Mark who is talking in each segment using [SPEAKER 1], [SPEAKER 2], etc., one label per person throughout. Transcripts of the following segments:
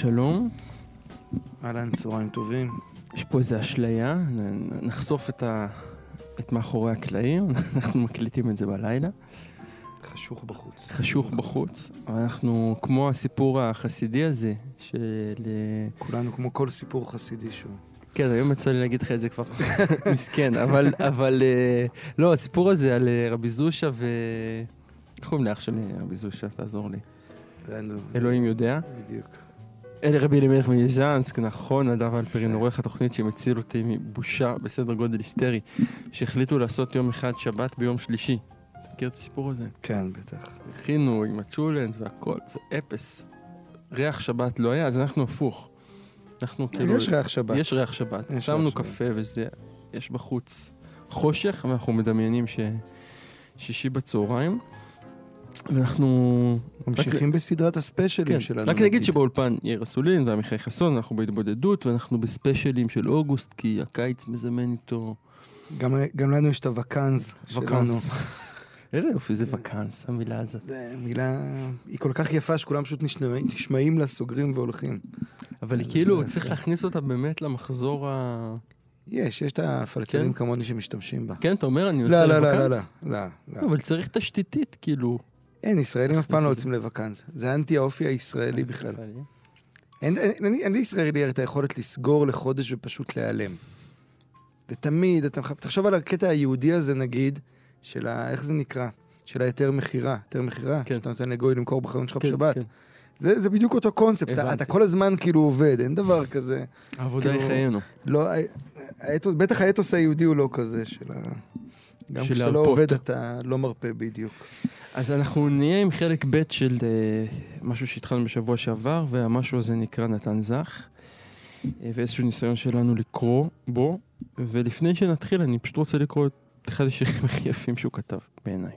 [SPEAKER 1] שלום,
[SPEAKER 2] אהלן, צהריים טובים.
[SPEAKER 1] יש פה איזו אשליה, נחשוף את, ה... את מאחורי הקלעים, אנחנו מקליטים את זה בלילה,
[SPEAKER 2] חשוך בחוץ.
[SPEAKER 1] חשוך בחוץ, אנחנו כמו הסיפור החסידי הזה, של... אה,
[SPEAKER 2] כולנו כמו כל סיפור חסידי שהוא.
[SPEAKER 1] כן, היום יצא לי להגיד לך את זה כבר, מסכן, אבל, אבל, אה, לא, הסיפור הזה על אה, רבי זושה ו... איך קוראים לאח שלי, רבי זושה, תעזור לי. אלוהים יודע.
[SPEAKER 2] בדיוק.
[SPEAKER 1] אלה רבי אלימלך מייז'נסק, נכון, נדב אלפרין, עורך התוכנית שמציל אותי מבושה בסדר גודל היסטרי, שהחליטו לעשות יום אחד שבת ביום שלישי. אתה מכיר את הסיפור הזה?
[SPEAKER 2] כן, בטח.
[SPEAKER 1] הכינו עם הצ'ולנט והכל, ואפס. ריח שבת לא היה, אז אנחנו הפוך. אנחנו כאילו...
[SPEAKER 2] יש ריח שבת.
[SPEAKER 1] יש ריח שבת.
[SPEAKER 2] יש
[SPEAKER 1] שמנו
[SPEAKER 2] ריח שבת.
[SPEAKER 1] קפה וזה, יש בחוץ חושך, ואנחנו מדמיינים ששישי בצהריים. ואנחנו...
[SPEAKER 2] ממשיכים בסדרת הספיישלים
[SPEAKER 1] כן,
[SPEAKER 2] שלנו.
[SPEAKER 1] רק נגיד שבאולפן יאיר אסולין ועמיחי חסון, אנחנו בהתבודדות ואנחנו בספיישלים של אוגוסט, כי הקיץ מזמן איתו
[SPEAKER 2] גם- גם לנו יש את הוואקאנס שלנו.
[SPEAKER 1] איזה יופי זה וקאנס, המילה הזאת.
[SPEAKER 2] זה מילה, היא כל כך יפה שכולם פשוט נשמעים- נשמעים לה, סוגרים והולכים.
[SPEAKER 1] אבל היא כאילו. צריך להכניס אותה באמת למחזור ה...
[SPEAKER 2] יש, יש את הפלצנים
[SPEAKER 1] כן?
[SPEAKER 2] כמוני שמשתמשים בה.
[SPEAKER 1] כן, אתה אומר, אני
[SPEAKER 2] לא,
[SPEAKER 1] עושה
[SPEAKER 2] לא, לא, לא? לא, לא,
[SPEAKER 1] לא,
[SPEAKER 2] לא.
[SPEAKER 1] אבל צריך תשתיתית, כאילו.
[SPEAKER 2] אין, ישראלים אף פעם לא יוצאים לוואקאנס. זה אנטי האופי הישראלי בכלל. אין, לישראלי את היכולת לסגור לחודש ופשוט להיעלם. זה תמיד, אתה, תחשוב על הקטע היהודי הזה נגיד, של ה... איך זה נקרא? של ההיתר מכירה. היתר מכירה?
[SPEAKER 1] כן.
[SPEAKER 2] שאתה נותן לגוי למכור בחנות שלך
[SPEAKER 1] כן,
[SPEAKER 2] בשבת.
[SPEAKER 1] כן.
[SPEAKER 2] זה, זה בדיוק אותו קונספט, אתה. אתה כל הזמן כאילו עובד, אין דבר כזה.
[SPEAKER 1] העבודה היא
[SPEAKER 2] כאילו,
[SPEAKER 1] חיינו.
[SPEAKER 2] לא, האתוס, בטח האתוס היהודי הוא לא כזה, של ה... גם כשאתה לא
[SPEAKER 1] להרפות.
[SPEAKER 2] עובד אתה לא מרפה בדיוק.
[SPEAKER 1] אז אנחנו נהיה עם חלק ב' של אה, משהו שהתחלנו בשבוע שעבר, והמשהו הזה נקרא נתן זך, אה, ואיזשהו ניסיון שלנו לקרוא בו, ולפני שנתחיל אני פשוט רוצה לקרוא את אחד השירים הכי יפים שהוא כתב, בעיניי.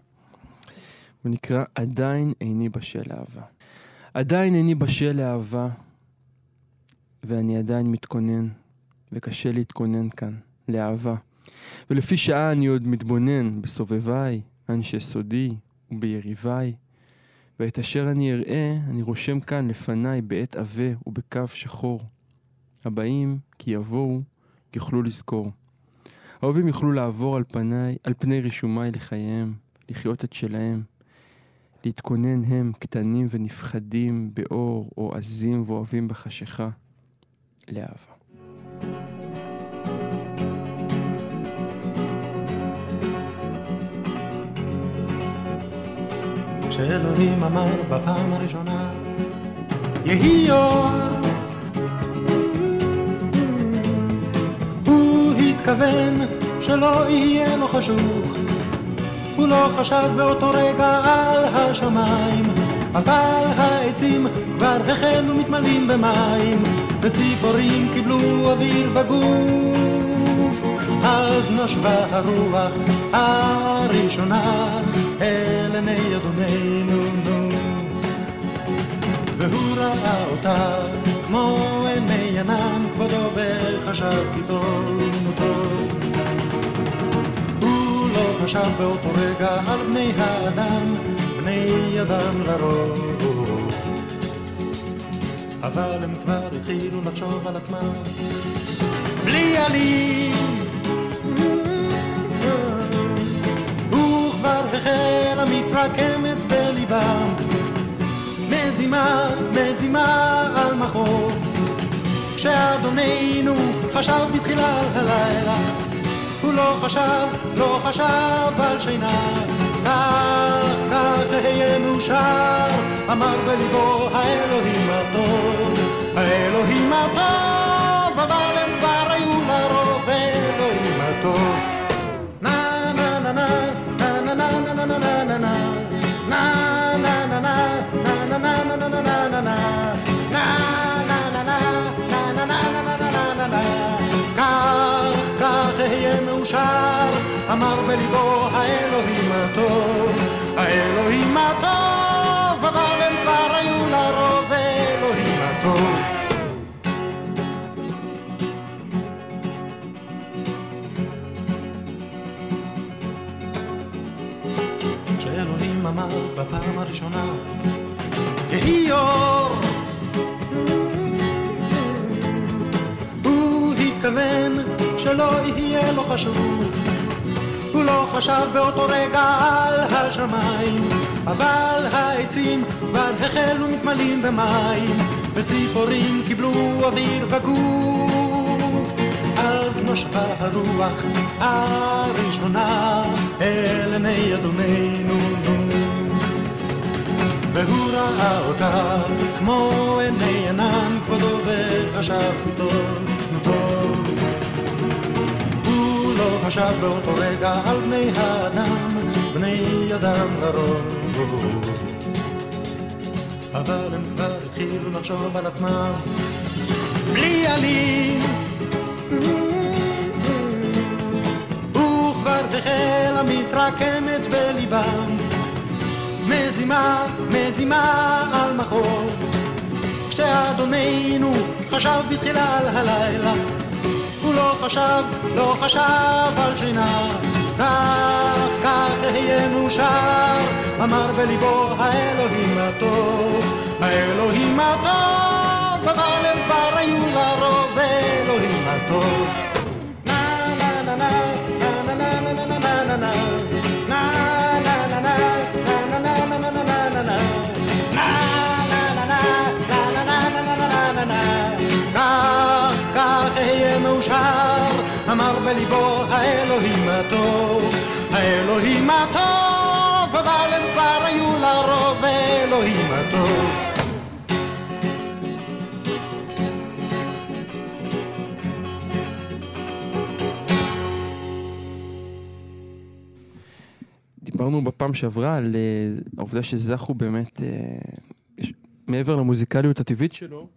[SPEAKER 1] הוא נקרא עדיין איני בשל לאהבה. עדיין איני בשל לאהבה, ואני עדיין מתכונן, וקשה להתכונן כאן, לאהבה. ולפי שעה אני עוד מתבונן בסובביי, אנשי סודי וביריביי, ואת אשר אני אראה, אני רושם כאן לפניי בעת עבה ובקו שחור. הבאים, כי יבואו, יוכלו לזכור. האהובים יוכלו לעבור על פניי, על פני רישומיי לחייהם, לחיות את שלהם. להתכונן הם קטנים ונפחדים באור, או עזים ואוהבים בחשיכה, לאהבה.
[SPEAKER 3] שאלוהים אמר בפעם הראשונה, יהי אור. הוא התכוון שלא יהיה לו חשוך, הוא לא חשב באותו רגע על השמיים, אבל העצים כבר החלו מתמלאים במים, וציפורים קיבלו אוויר וגוף, אז נשבה הרוח הראשונה עיני אדוננו נו. והוא ראה אותה כמו עיני ענן כבודו וחשב כי טוב. הוא לא חשב באותו רגע על בני האדם, בני אדם לרוב. אבל הם כבר התחילו לחשוב על עצמם בלי עלים. וכבר החלה מתרקמת בליבם מזימה, מזימה על מחור שאדוננו חשב בתחילת הלילה. הוא לא חשב, לא חשב על שינה. כך, כך אהיה מאושר אמר בליבו האלוהים הטוב האלוהים הטוב אבל אושר, אמר בליבו האלוהים הטוב, האלוהים הטוב, אבל הם כבר היו לרוב אלוהים הטוב. כשאלוהים אמר בפעם הראשונה, יהי אור. הוא התכוון שלא יהיה לו חשוב. הוא לא חשב באותו רגע על השמיים, אבל העצים כבר החלו מתמלאים במים, וציפורים קיבלו אוויר וגוף. אז נשבה הרוח הראשונה אל עיני אדוננו והוא ראה אותה כמו עיני ענן כבודו וחשב טוב. לא חשב באותו רגע על בני האדם, בני אדם לרוב. אבל הם כבר התחילו לחשוב על עצמם בלי עלים. וכבר החלה מתרקמת בליבם מזימה, מזימה על מחוז. כשאדוננו חשב בתחילה על הלילה, לא חשב, לא חשב על שינה. כך, כך אהיה מאושר, אמר בליבו האלוהים הטוב, האלוהים הטוב, הטוב, האלוהים הטוב, אבל הם כבר היו לרוב. אלוהים הטוב.
[SPEAKER 1] דיברנו בפעם שעברה על אה, העובדה שזך הוא באמת, אה, מעבר למוזיקליות הטבעית שלו,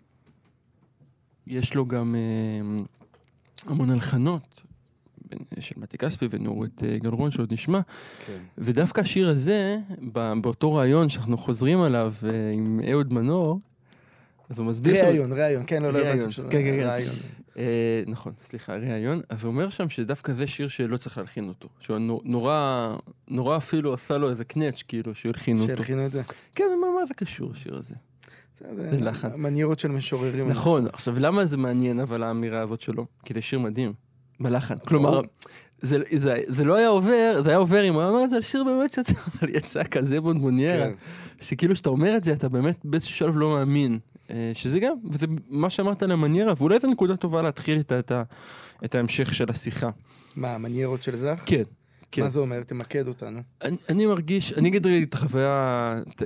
[SPEAKER 1] יש לו גם אה, המון הלחנות של מתי כספי ונורית אה, גלרון שעוד נשמע,
[SPEAKER 2] כן.
[SPEAKER 1] ודווקא השיר הזה, באותו רעיון שאנחנו חוזרים עליו אה, עם אהוד מנור, אז הוא מסביר... שם-
[SPEAKER 2] ראיון, ראיון, כן, לא, לא
[SPEAKER 1] ראיון,
[SPEAKER 2] הבנתי.
[SPEAKER 1] כן, כן, כן.
[SPEAKER 2] ראיון.
[SPEAKER 1] אה, נכון, סליחה, ראיון. אז הוא אומר שם שדווקא זה שיר שלא צריך להלחין אותו. שהוא נו- נורא, נורא אפילו עשה לו איזה קנץ', כאילו, שהלחינו אותו.
[SPEAKER 2] שהלחינו את זה.
[SPEAKER 1] כן, מה, מה זה קשור, השיר הזה?
[SPEAKER 2] זה
[SPEAKER 1] זה לחן.
[SPEAKER 2] מניירות של משוררים.
[SPEAKER 1] נכון, עכשיו למה זה מעניין אבל האמירה הזאת שלו? כי זה שיר מדהים, בלחן. כלומר, זה, זה, זה לא היה עובר, זה היה עובר אם הוא היה אומר את זה על שיר באמת שיצא, יצא כזה בונבוניירה,
[SPEAKER 2] כן.
[SPEAKER 1] שכאילו כשאתה אומר את זה אתה באמת באיזשהו שלב לא מאמין. אה, שזה גם, וזה מה שאמרת על המניירה, ואולי זו נקודה טובה להתחיל איתה את, את ההמשך של השיחה.
[SPEAKER 2] מה, המניירות של זך?
[SPEAKER 1] כן, כן.
[SPEAKER 2] מה זה אומר? תמקד אותנו.
[SPEAKER 1] אני, אני מרגיש, אני אגיד רגע את החוויה, ת-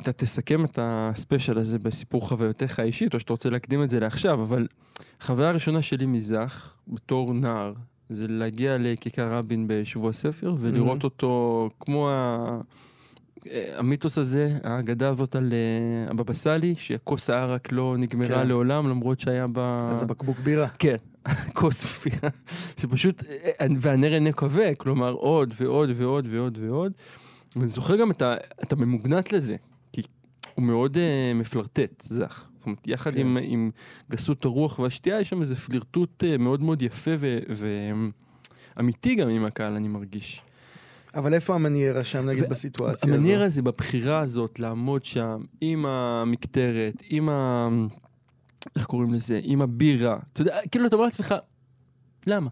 [SPEAKER 1] אתה תסכם את הספיישל הזה בסיפור חוויותיך האישית, או שאתה רוצה להקדים את זה לעכשיו, אבל החוויה הראשונה שלי מזך, בתור נער, זה להגיע לכיכר רבין בשבוע ספר, ולראות אותו כמו ה... המיתוס הזה, האגדה הזאת על אה, הבבא סאלי, שכוס הערק לא נגמרה
[SPEAKER 2] כן.
[SPEAKER 1] לעולם, למרות שהיה בה...
[SPEAKER 2] אז הבקבוק בירה.
[SPEAKER 1] כן, כוס ספירה, שפשוט, אה, והנר אינו כבה, כלומר עוד ועוד ועוד ועוד ועוד. ואני זוכר גם את, ה, את הממוגנת לזה, כי הוא מאוד uh, מפלרטט, זך. זאת אומרת, יחד
[SPEAKER 2] כן.
[SPEAKER 1] עם, עם גסות הרוח והשתייה, יש שם איזה פלירטוט uh, מאוד מאוד יפה ואמיתי גם עם הקהל, אני מרגיש.
[SPEAKER 2] אבל איפה המניירה שם, נגיד,
[SPEAKER 1] ו-
[SPEAKER 2] בסיטואציה הזו?
[SPEAKER 1] המנייר הזה בבחירה הזאת, לעמוד שם עם המקטרת, עם ה... איך קוראים לזה? עם הבירה. אתה יודע, כאילו, אתה אומר לעצמך, למה?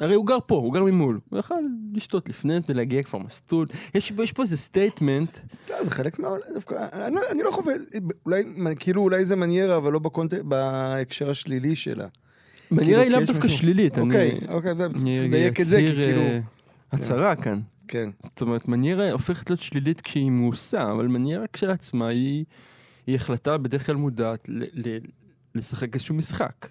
[SPEAKER 1] הרי הוא גר פה, הוא גר ממול. הוא יכל לשתות לפני זה, להגיע כבר מסטול. יש, יש פה איזה statement.
[SPEAKER 2] לא, זה חלק מה... דווקא, אני לא- אני לא חווה, אולי, כאילו, אולי זה מניירה, אבל לא בקונט- בהקשר השלילי שלה.
[SPEAKER 1] מניירה היא
[SPEAKER 2] כי
[SPEAKER 1] לאו דווקא
[SPEAKER 2] משהו-
[SPEAKER 1] שלילית.
[SPEAKER 2] אוקיי,
[SPEAKER 1] אני-
[SPEAKER 2] אוקיי, זה-
[SPEAKER 1] אני
[SPEAKER 2] צריך לדייק את זה, כי כאילו...
[SPEAKER 1] הצהרה כאן.
[SPEAKER 2] כן.
[SPEAKER 1] זאת אומרת, מניירה הופכת להיות שלילית כשהיא מעושה, אבל מניירה כשלעצמה היא, היא החלטה בדרך כלל מודעת ל, ל, לשחק איזשהו משחק,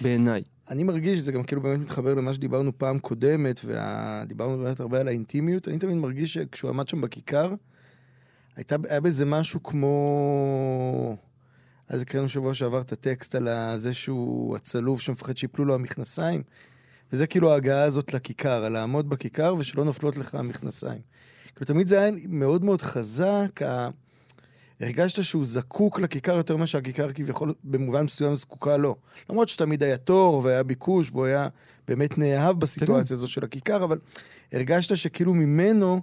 [SPEAKER 1] בעיניי.
[SPEAKER 2] אני מרגיש שזה גם כאילו באמת מתחבר למה שדיברנו פעם קודמת, ודיברנו באמת הרבה על האינטימיות. אני תמיד מרגיש שכשהוא עמד שם בכיכר, הייתה, היה בזה משהו כמו... אז הקראנו שבוע שעבר את הטקסט על זה שהוא הצלוב שמפחד שיפלו לו המכנסיים. וזה כאילו ההגעה הזאת לכיכר, על לעמוד בכיכר ושלא נופלות לך המכנסיים. כאילו, תמיד זה היה מאוד מאוד חזק, ה... הרגשת שהוא זקוק לכיכר יותר ממה שהכיכר כביכול במובן מסוים זקוקה לו. למרות שתמיד היה תור והיה ביקוש והוא היה באמת נאהב בסיטואציה הזו של הכיכר, אבל הרגשת שכאילו ממנו,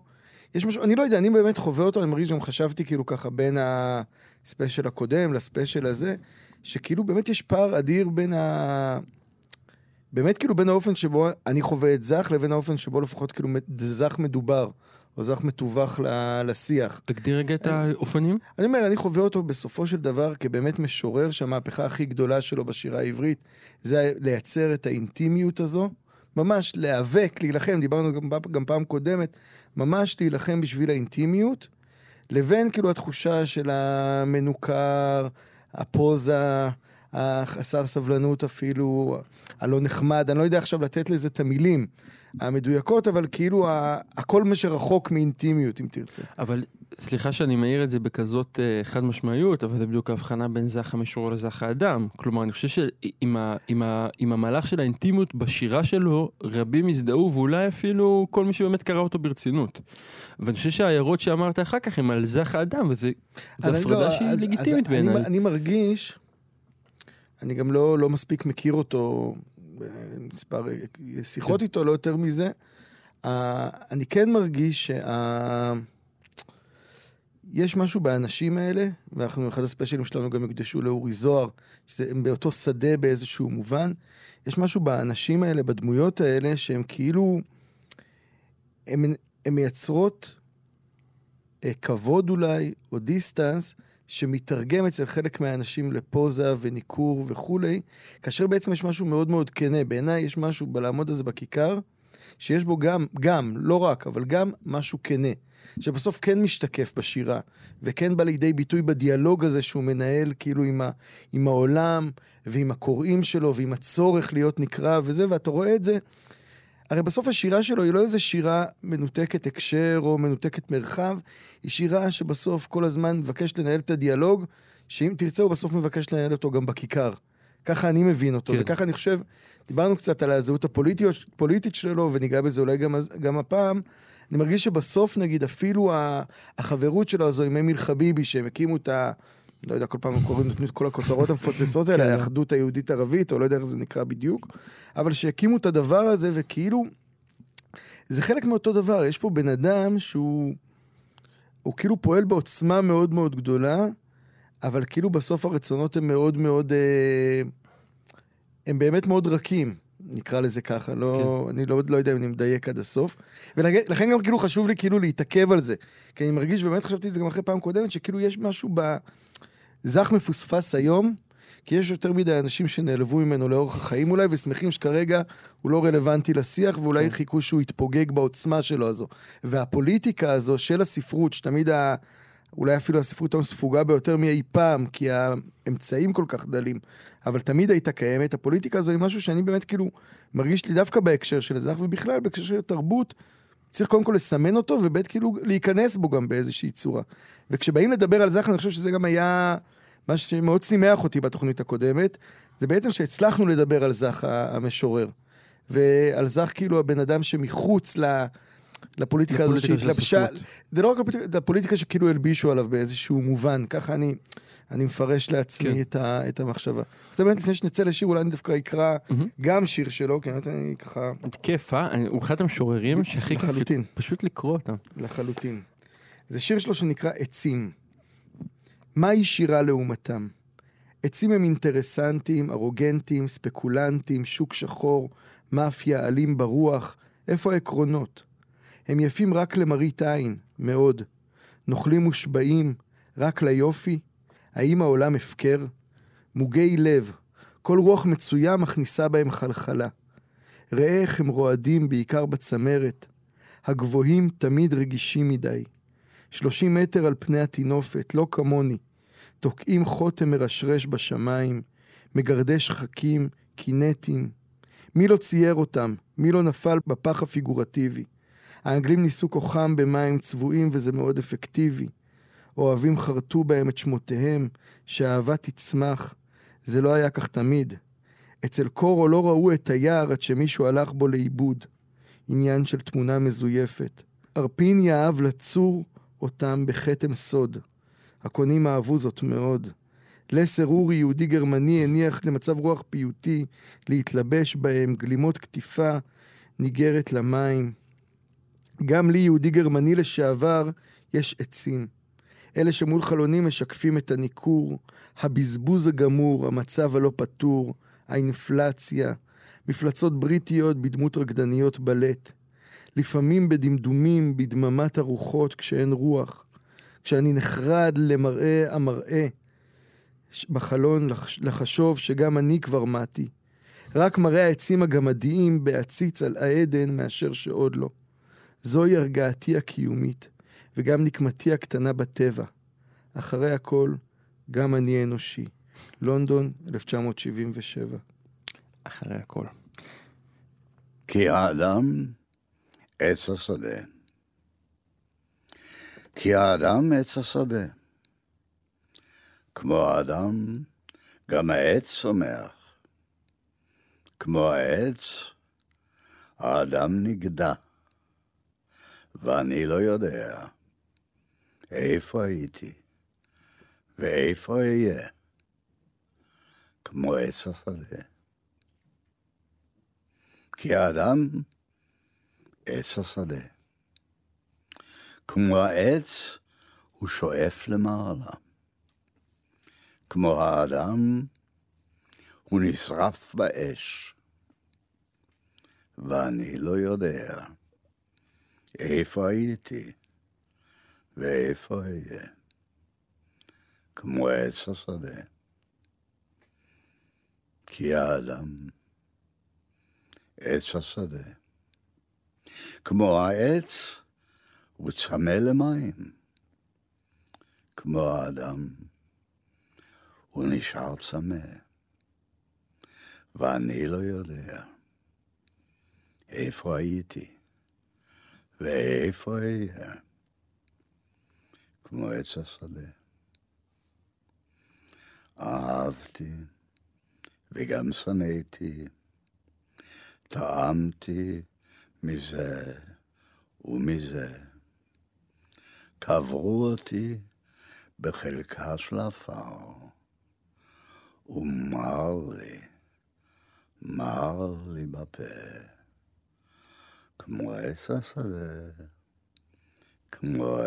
[SPEAKER 2] יש משהו, אני לא יודע, אני באמת חווה אותו, אני מרגיש גם חשבתי כאילו ככה בין הספיישל הקודם לספיישל הזה, שכאילו באמת יש פער אדיר בין ה... באמת כאילו בין האופן שבו אני חווה את זך לבין האופן שבו לפחות כאילו זך מדובר, או זך מתווך לשיח.
[SPEAKER 1] תגדיר רגע את האופנים.
[SPEAKER 2] אני אומר, אני חווה אותו בסופו של דבר כבאמת משורר שהמהפכה הכי גדולה שלו בשירה העברית זה לייצר את האינטימיות הזו, ממש להיאבק, להילחם, דיברנו גם, גם פעם קודמת, ממש להילחם בשביל האינטימיות, לבין כאילו התחושה של המנוכר, הפוזה, החסר סבלנות אפילו, הלא נחמד, אני לא יודע עכשיו לתת לזה את המילים המדויקות, אבל כאילו הכל מה שרחוק מאינטימיות, אם תרצה.
[SPEAKER 1] אבל סליחה שאני מעיר את זה בכזאת אה, חד משמעיות, אבל זה בדיוק ההבחנה בין זך המשורר לזך האדם. כלומר, אני חושב שעם ה, עם ה, עם המהלך של האינטימיות בשירה שלו, רבים הזדהו, ואולי אפילו כל מי שבאמת קרא אותו ברצינות. ואני חושב שההערות שאמרת אחר כך הם על זך האדם, וזו
[SPEAKER 2] אבל
[SPEAKER 1] הפרדה
[SPEAKER 2] לא,
[SPEAKER 1] שהיא
[SPEAKER 2] אז-
[SPEAKER 1] לגיטימית
[SPEAKER 2] אז אני-
[SPEAKER 1] בעיניי.
[SPEAKER 2] אני מרגיש, אני גם לא, לא מספיק מכיר אותו, מספר שיחות איתו, לא יותר מזה. אה, אני כן מרגיש שה... יש משהו באנשים האלה, ואנחנו, אחד הספיישלים שלנו גם יוקדשו לאורי זוהר, שהם באותו שדה באיזשהו מובן. יש משהו באנשים האלה, בדמויות האלה, שהם כאילו... הם מייצרות אה, כבוד אולי, או דיסטנס, שמתרגם אצל חלק מהאנשים לפוזה וניכור וכולי, כאשר בעצם יש משהו מאוד מאוד כנה. בעיניי יש משהו בלעמוד הזה בכיכר, שיש בו גם, גם, לא רק, אבל גם משהו כנה, שבסוף כן משתקף בשירה, וכן בא לידי ביטוי בדיאלוג הזה שהוא מנהל כאילו עם, ה, עם העולם, ועם הקוראים שלו, ועם הצורך להיות נקרא וזה, ואתה רואה את זה. הרי בסוף השירה שלו היא לא איזה שירה מנותקת הקשר או מנותקת מרחב, היא שירה שבסוף כל הזמן מבקשת לנהל את הדיאלוג, שאם תרצה הוא בסוף מבקש לנהל אותו גם בכיכר. ככה אני מבין אותו,
[SPEAKER 1] כן.
[SPEAKER 2] וככה אני חושב, דיברנו קצת על הזהות הפוליטית, שלו, וניגע בזה אולי גם, גם הפעם. אני מרגיש שבסוף, נגיד, אפילו החברות שלו הזו עם אמיל חביבי, שהם הקימו את ה... לא יודע, כל פעם קוראים, נותנים את כל הכותרות המפוצצות האלה, האחדות היהודית-ערבית, או לא יודע איך זה נקרא בדיוק, אבל שהקימו את הדבר הזה, וכאילו, זה חלק מאותו דבר. יש פה בן אדם שהוא... הוא כאילו פועל בעוצמה מאוד מאוד גדולה, אבל כאילו בסוף הרצונות הם מאוד מאוד... אה, הם באמת מאוד רכים, נקרא לזה ככה. לא, כן. אני לא, לא יודע אם אני מדייק עד הסוף. ולכן גם כאילו חשוב לי כאילו להתעכב על זה. כי אני מרגיש, ובאמת חשבתי את זה גם אחרי פעם קודמת, שכאילו יש משהו ב... זך מפוספס היום, כי יש יותר מדי אנשים שנעלבו ממנו לאורך החיים אולי, ושמחים שכרגע הוא לא רלוונטי לשיח, ואולי
[SPEAKER 1] כן.
[SPEAKER 2] חיכו שהוא יתפוגג בעוצמה שלו הזו. והפוליטיקה הזו של הספרות, שתמיד ה... אולי אפילו הספרות היום ספוגה ביותר מאי פעם, כי האמצעים כל כך דלים, אבל תמיד הייתה קיימת. הפוליטיקה הזו היא משהו שאני באמת כאילו מרגיש לי דווקא בהקשר של זך, ובכלל בהקשר של תרבות, צריך קודם כל לסמן אותו, וב' כאילו להיכנס בו גם באיזושהי צורה. וכשבאים לדבר על זך, אני חושב שזה גם היה מה שמאוד שימח אותי בתוכנית הקודמת, זה בעצם שהצלחנו לדבר על זך המשורר. ועל זך כאילו הבן אדם שמחוץ ל... לפוליטיקה הזאת שהתלבשה. זה לא רק לפוליטיקה, לפוליטיקה שכאילו הלבישו עליו באיזשהו מובן, ככה אני, אני מפרש לעצמי
[SPEAKER 1] כן.
[SPEAKER 2] את, ה, את המחשבה. אז באמת לפני שנצא לשיר, אולי אני דווקא אקרא
[SPEAKER 1] מהמם.
[SPEAKER 2] גם שיר שלו, כי באמת אני ככה
[SPEAKER 1] כיף, אה? אני- הוא אחד המשוררים שהכי כיף. פשוט לקרוא אותם.
[SPEAKER 2] לחלוטין. זה שיר שלו שנקרא עצים. מהי שירה לעומתם? עצים הם אינטרסנטים, ארוגנטים, ספקולנטים, שוק שחור, מאפיה, עלים ברוח. איפה העקרונות? הם יפים רק למראית עין, מאוד. נוכלים מושבעים, רק ליופי? האם העולם הפקר? מוגי לב, כל רוח מצויה מכניסה בהם חלחלה. ראה איך הם רועדים בעיקר בצמרת. הגבוהים תמיד רגישים מדי. שלושים מטר על פני הטינופת, לא כמוני. תוקעים חוטם מרשרש בשמיים, מגרדי שחקים, קינטים. מי לא צייר אותם? מי לא נפל בפח הפיגורטיבי? האנגלים ניסו כוחם במים צבועים וזה מאוד אפקטיבי. אוהבים חרטו בהם את שמותיהם, שהאהבה תצמח. זה לא היה כך תמיד. אצל קורו לא ראו את היער עד שמישהו הלך בו לאיבוד. עניין של תמונה מזויפת. ארפין יאהב לצור אותם בכתם סוד. הקונים אהבו זאת מאוד. לסר אורי, יהודי גרמני, הניח למצב רוח פיוטי להתלבש בהם, גלימות קטיפה ניגרת למים. גם לי, יהודי גרמני לשעבר, יש עצים. אלה שמול חלונים משקפים את הניכור, הבזבוז הגמור, המצב הלא פתור, האינפלציה, מפלצות בריטיות בדמות רקדניות בלט. לפעמים בדמדומים, בדממת הרוחות, כשאין רוח. כשאני נחרד למראה המראה בחלון לחשוב שגם אני כבר מתי. רק מראה העצים הגמדיים בהציץ על העדן מאשר שעוד לא. זוהי הרגעתי הקיומית, וגם נקמתי הקטנה בטבע. אחרי הכל, גם אני אנושי. לונדון, 1977.
[SPEAKER 1] אחרי הכל.
[SPEAKER 4] כי האדם עץ השדה. כי האדם עץ השדה. כמו האדם, גם העץ צומח. כמו העץ, האדם נגדע. ואני לא יודע איפה הייתי ואיפה אהיה, כמו עץ השדה. כי האדם עץ השדה. כמו העץ, הוא שואף למעלה. כמו האדם, הוא נשרף באש. ואני לא יודע איפה הייתי ואיפה אהיה. כמו עץ השדה. כי האדם עץ השדה. כמו העץ, הוא צמא למים. כמו האדם, הוא נשאר צמא. ואני לא יודע איפה הייתי ואיפה אהיה. כמו עץ השדה. אהבתי וגם שנאתי. טעמתי מזה ומזה. קברו אותי בחלקה של עפר, ומר לי, מר לי בפה, כמו עץ השדה, כמו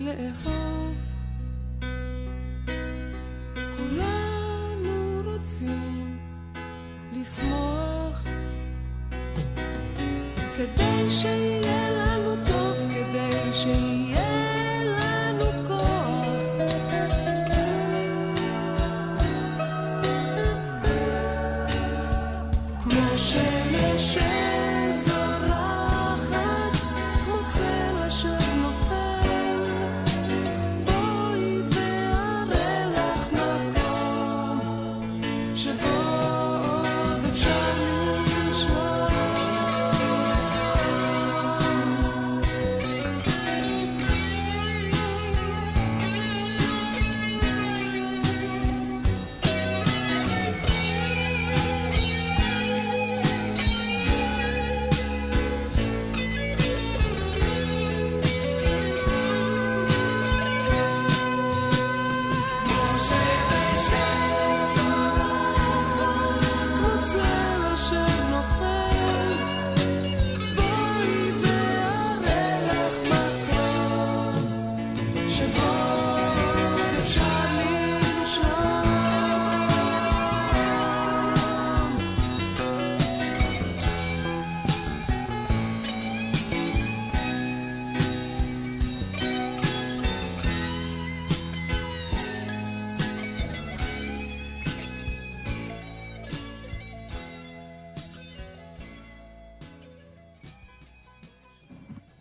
[SPEAKER 4] לאהוב. כולנו כדי שיהיה לנו טוב, כדי שיהיה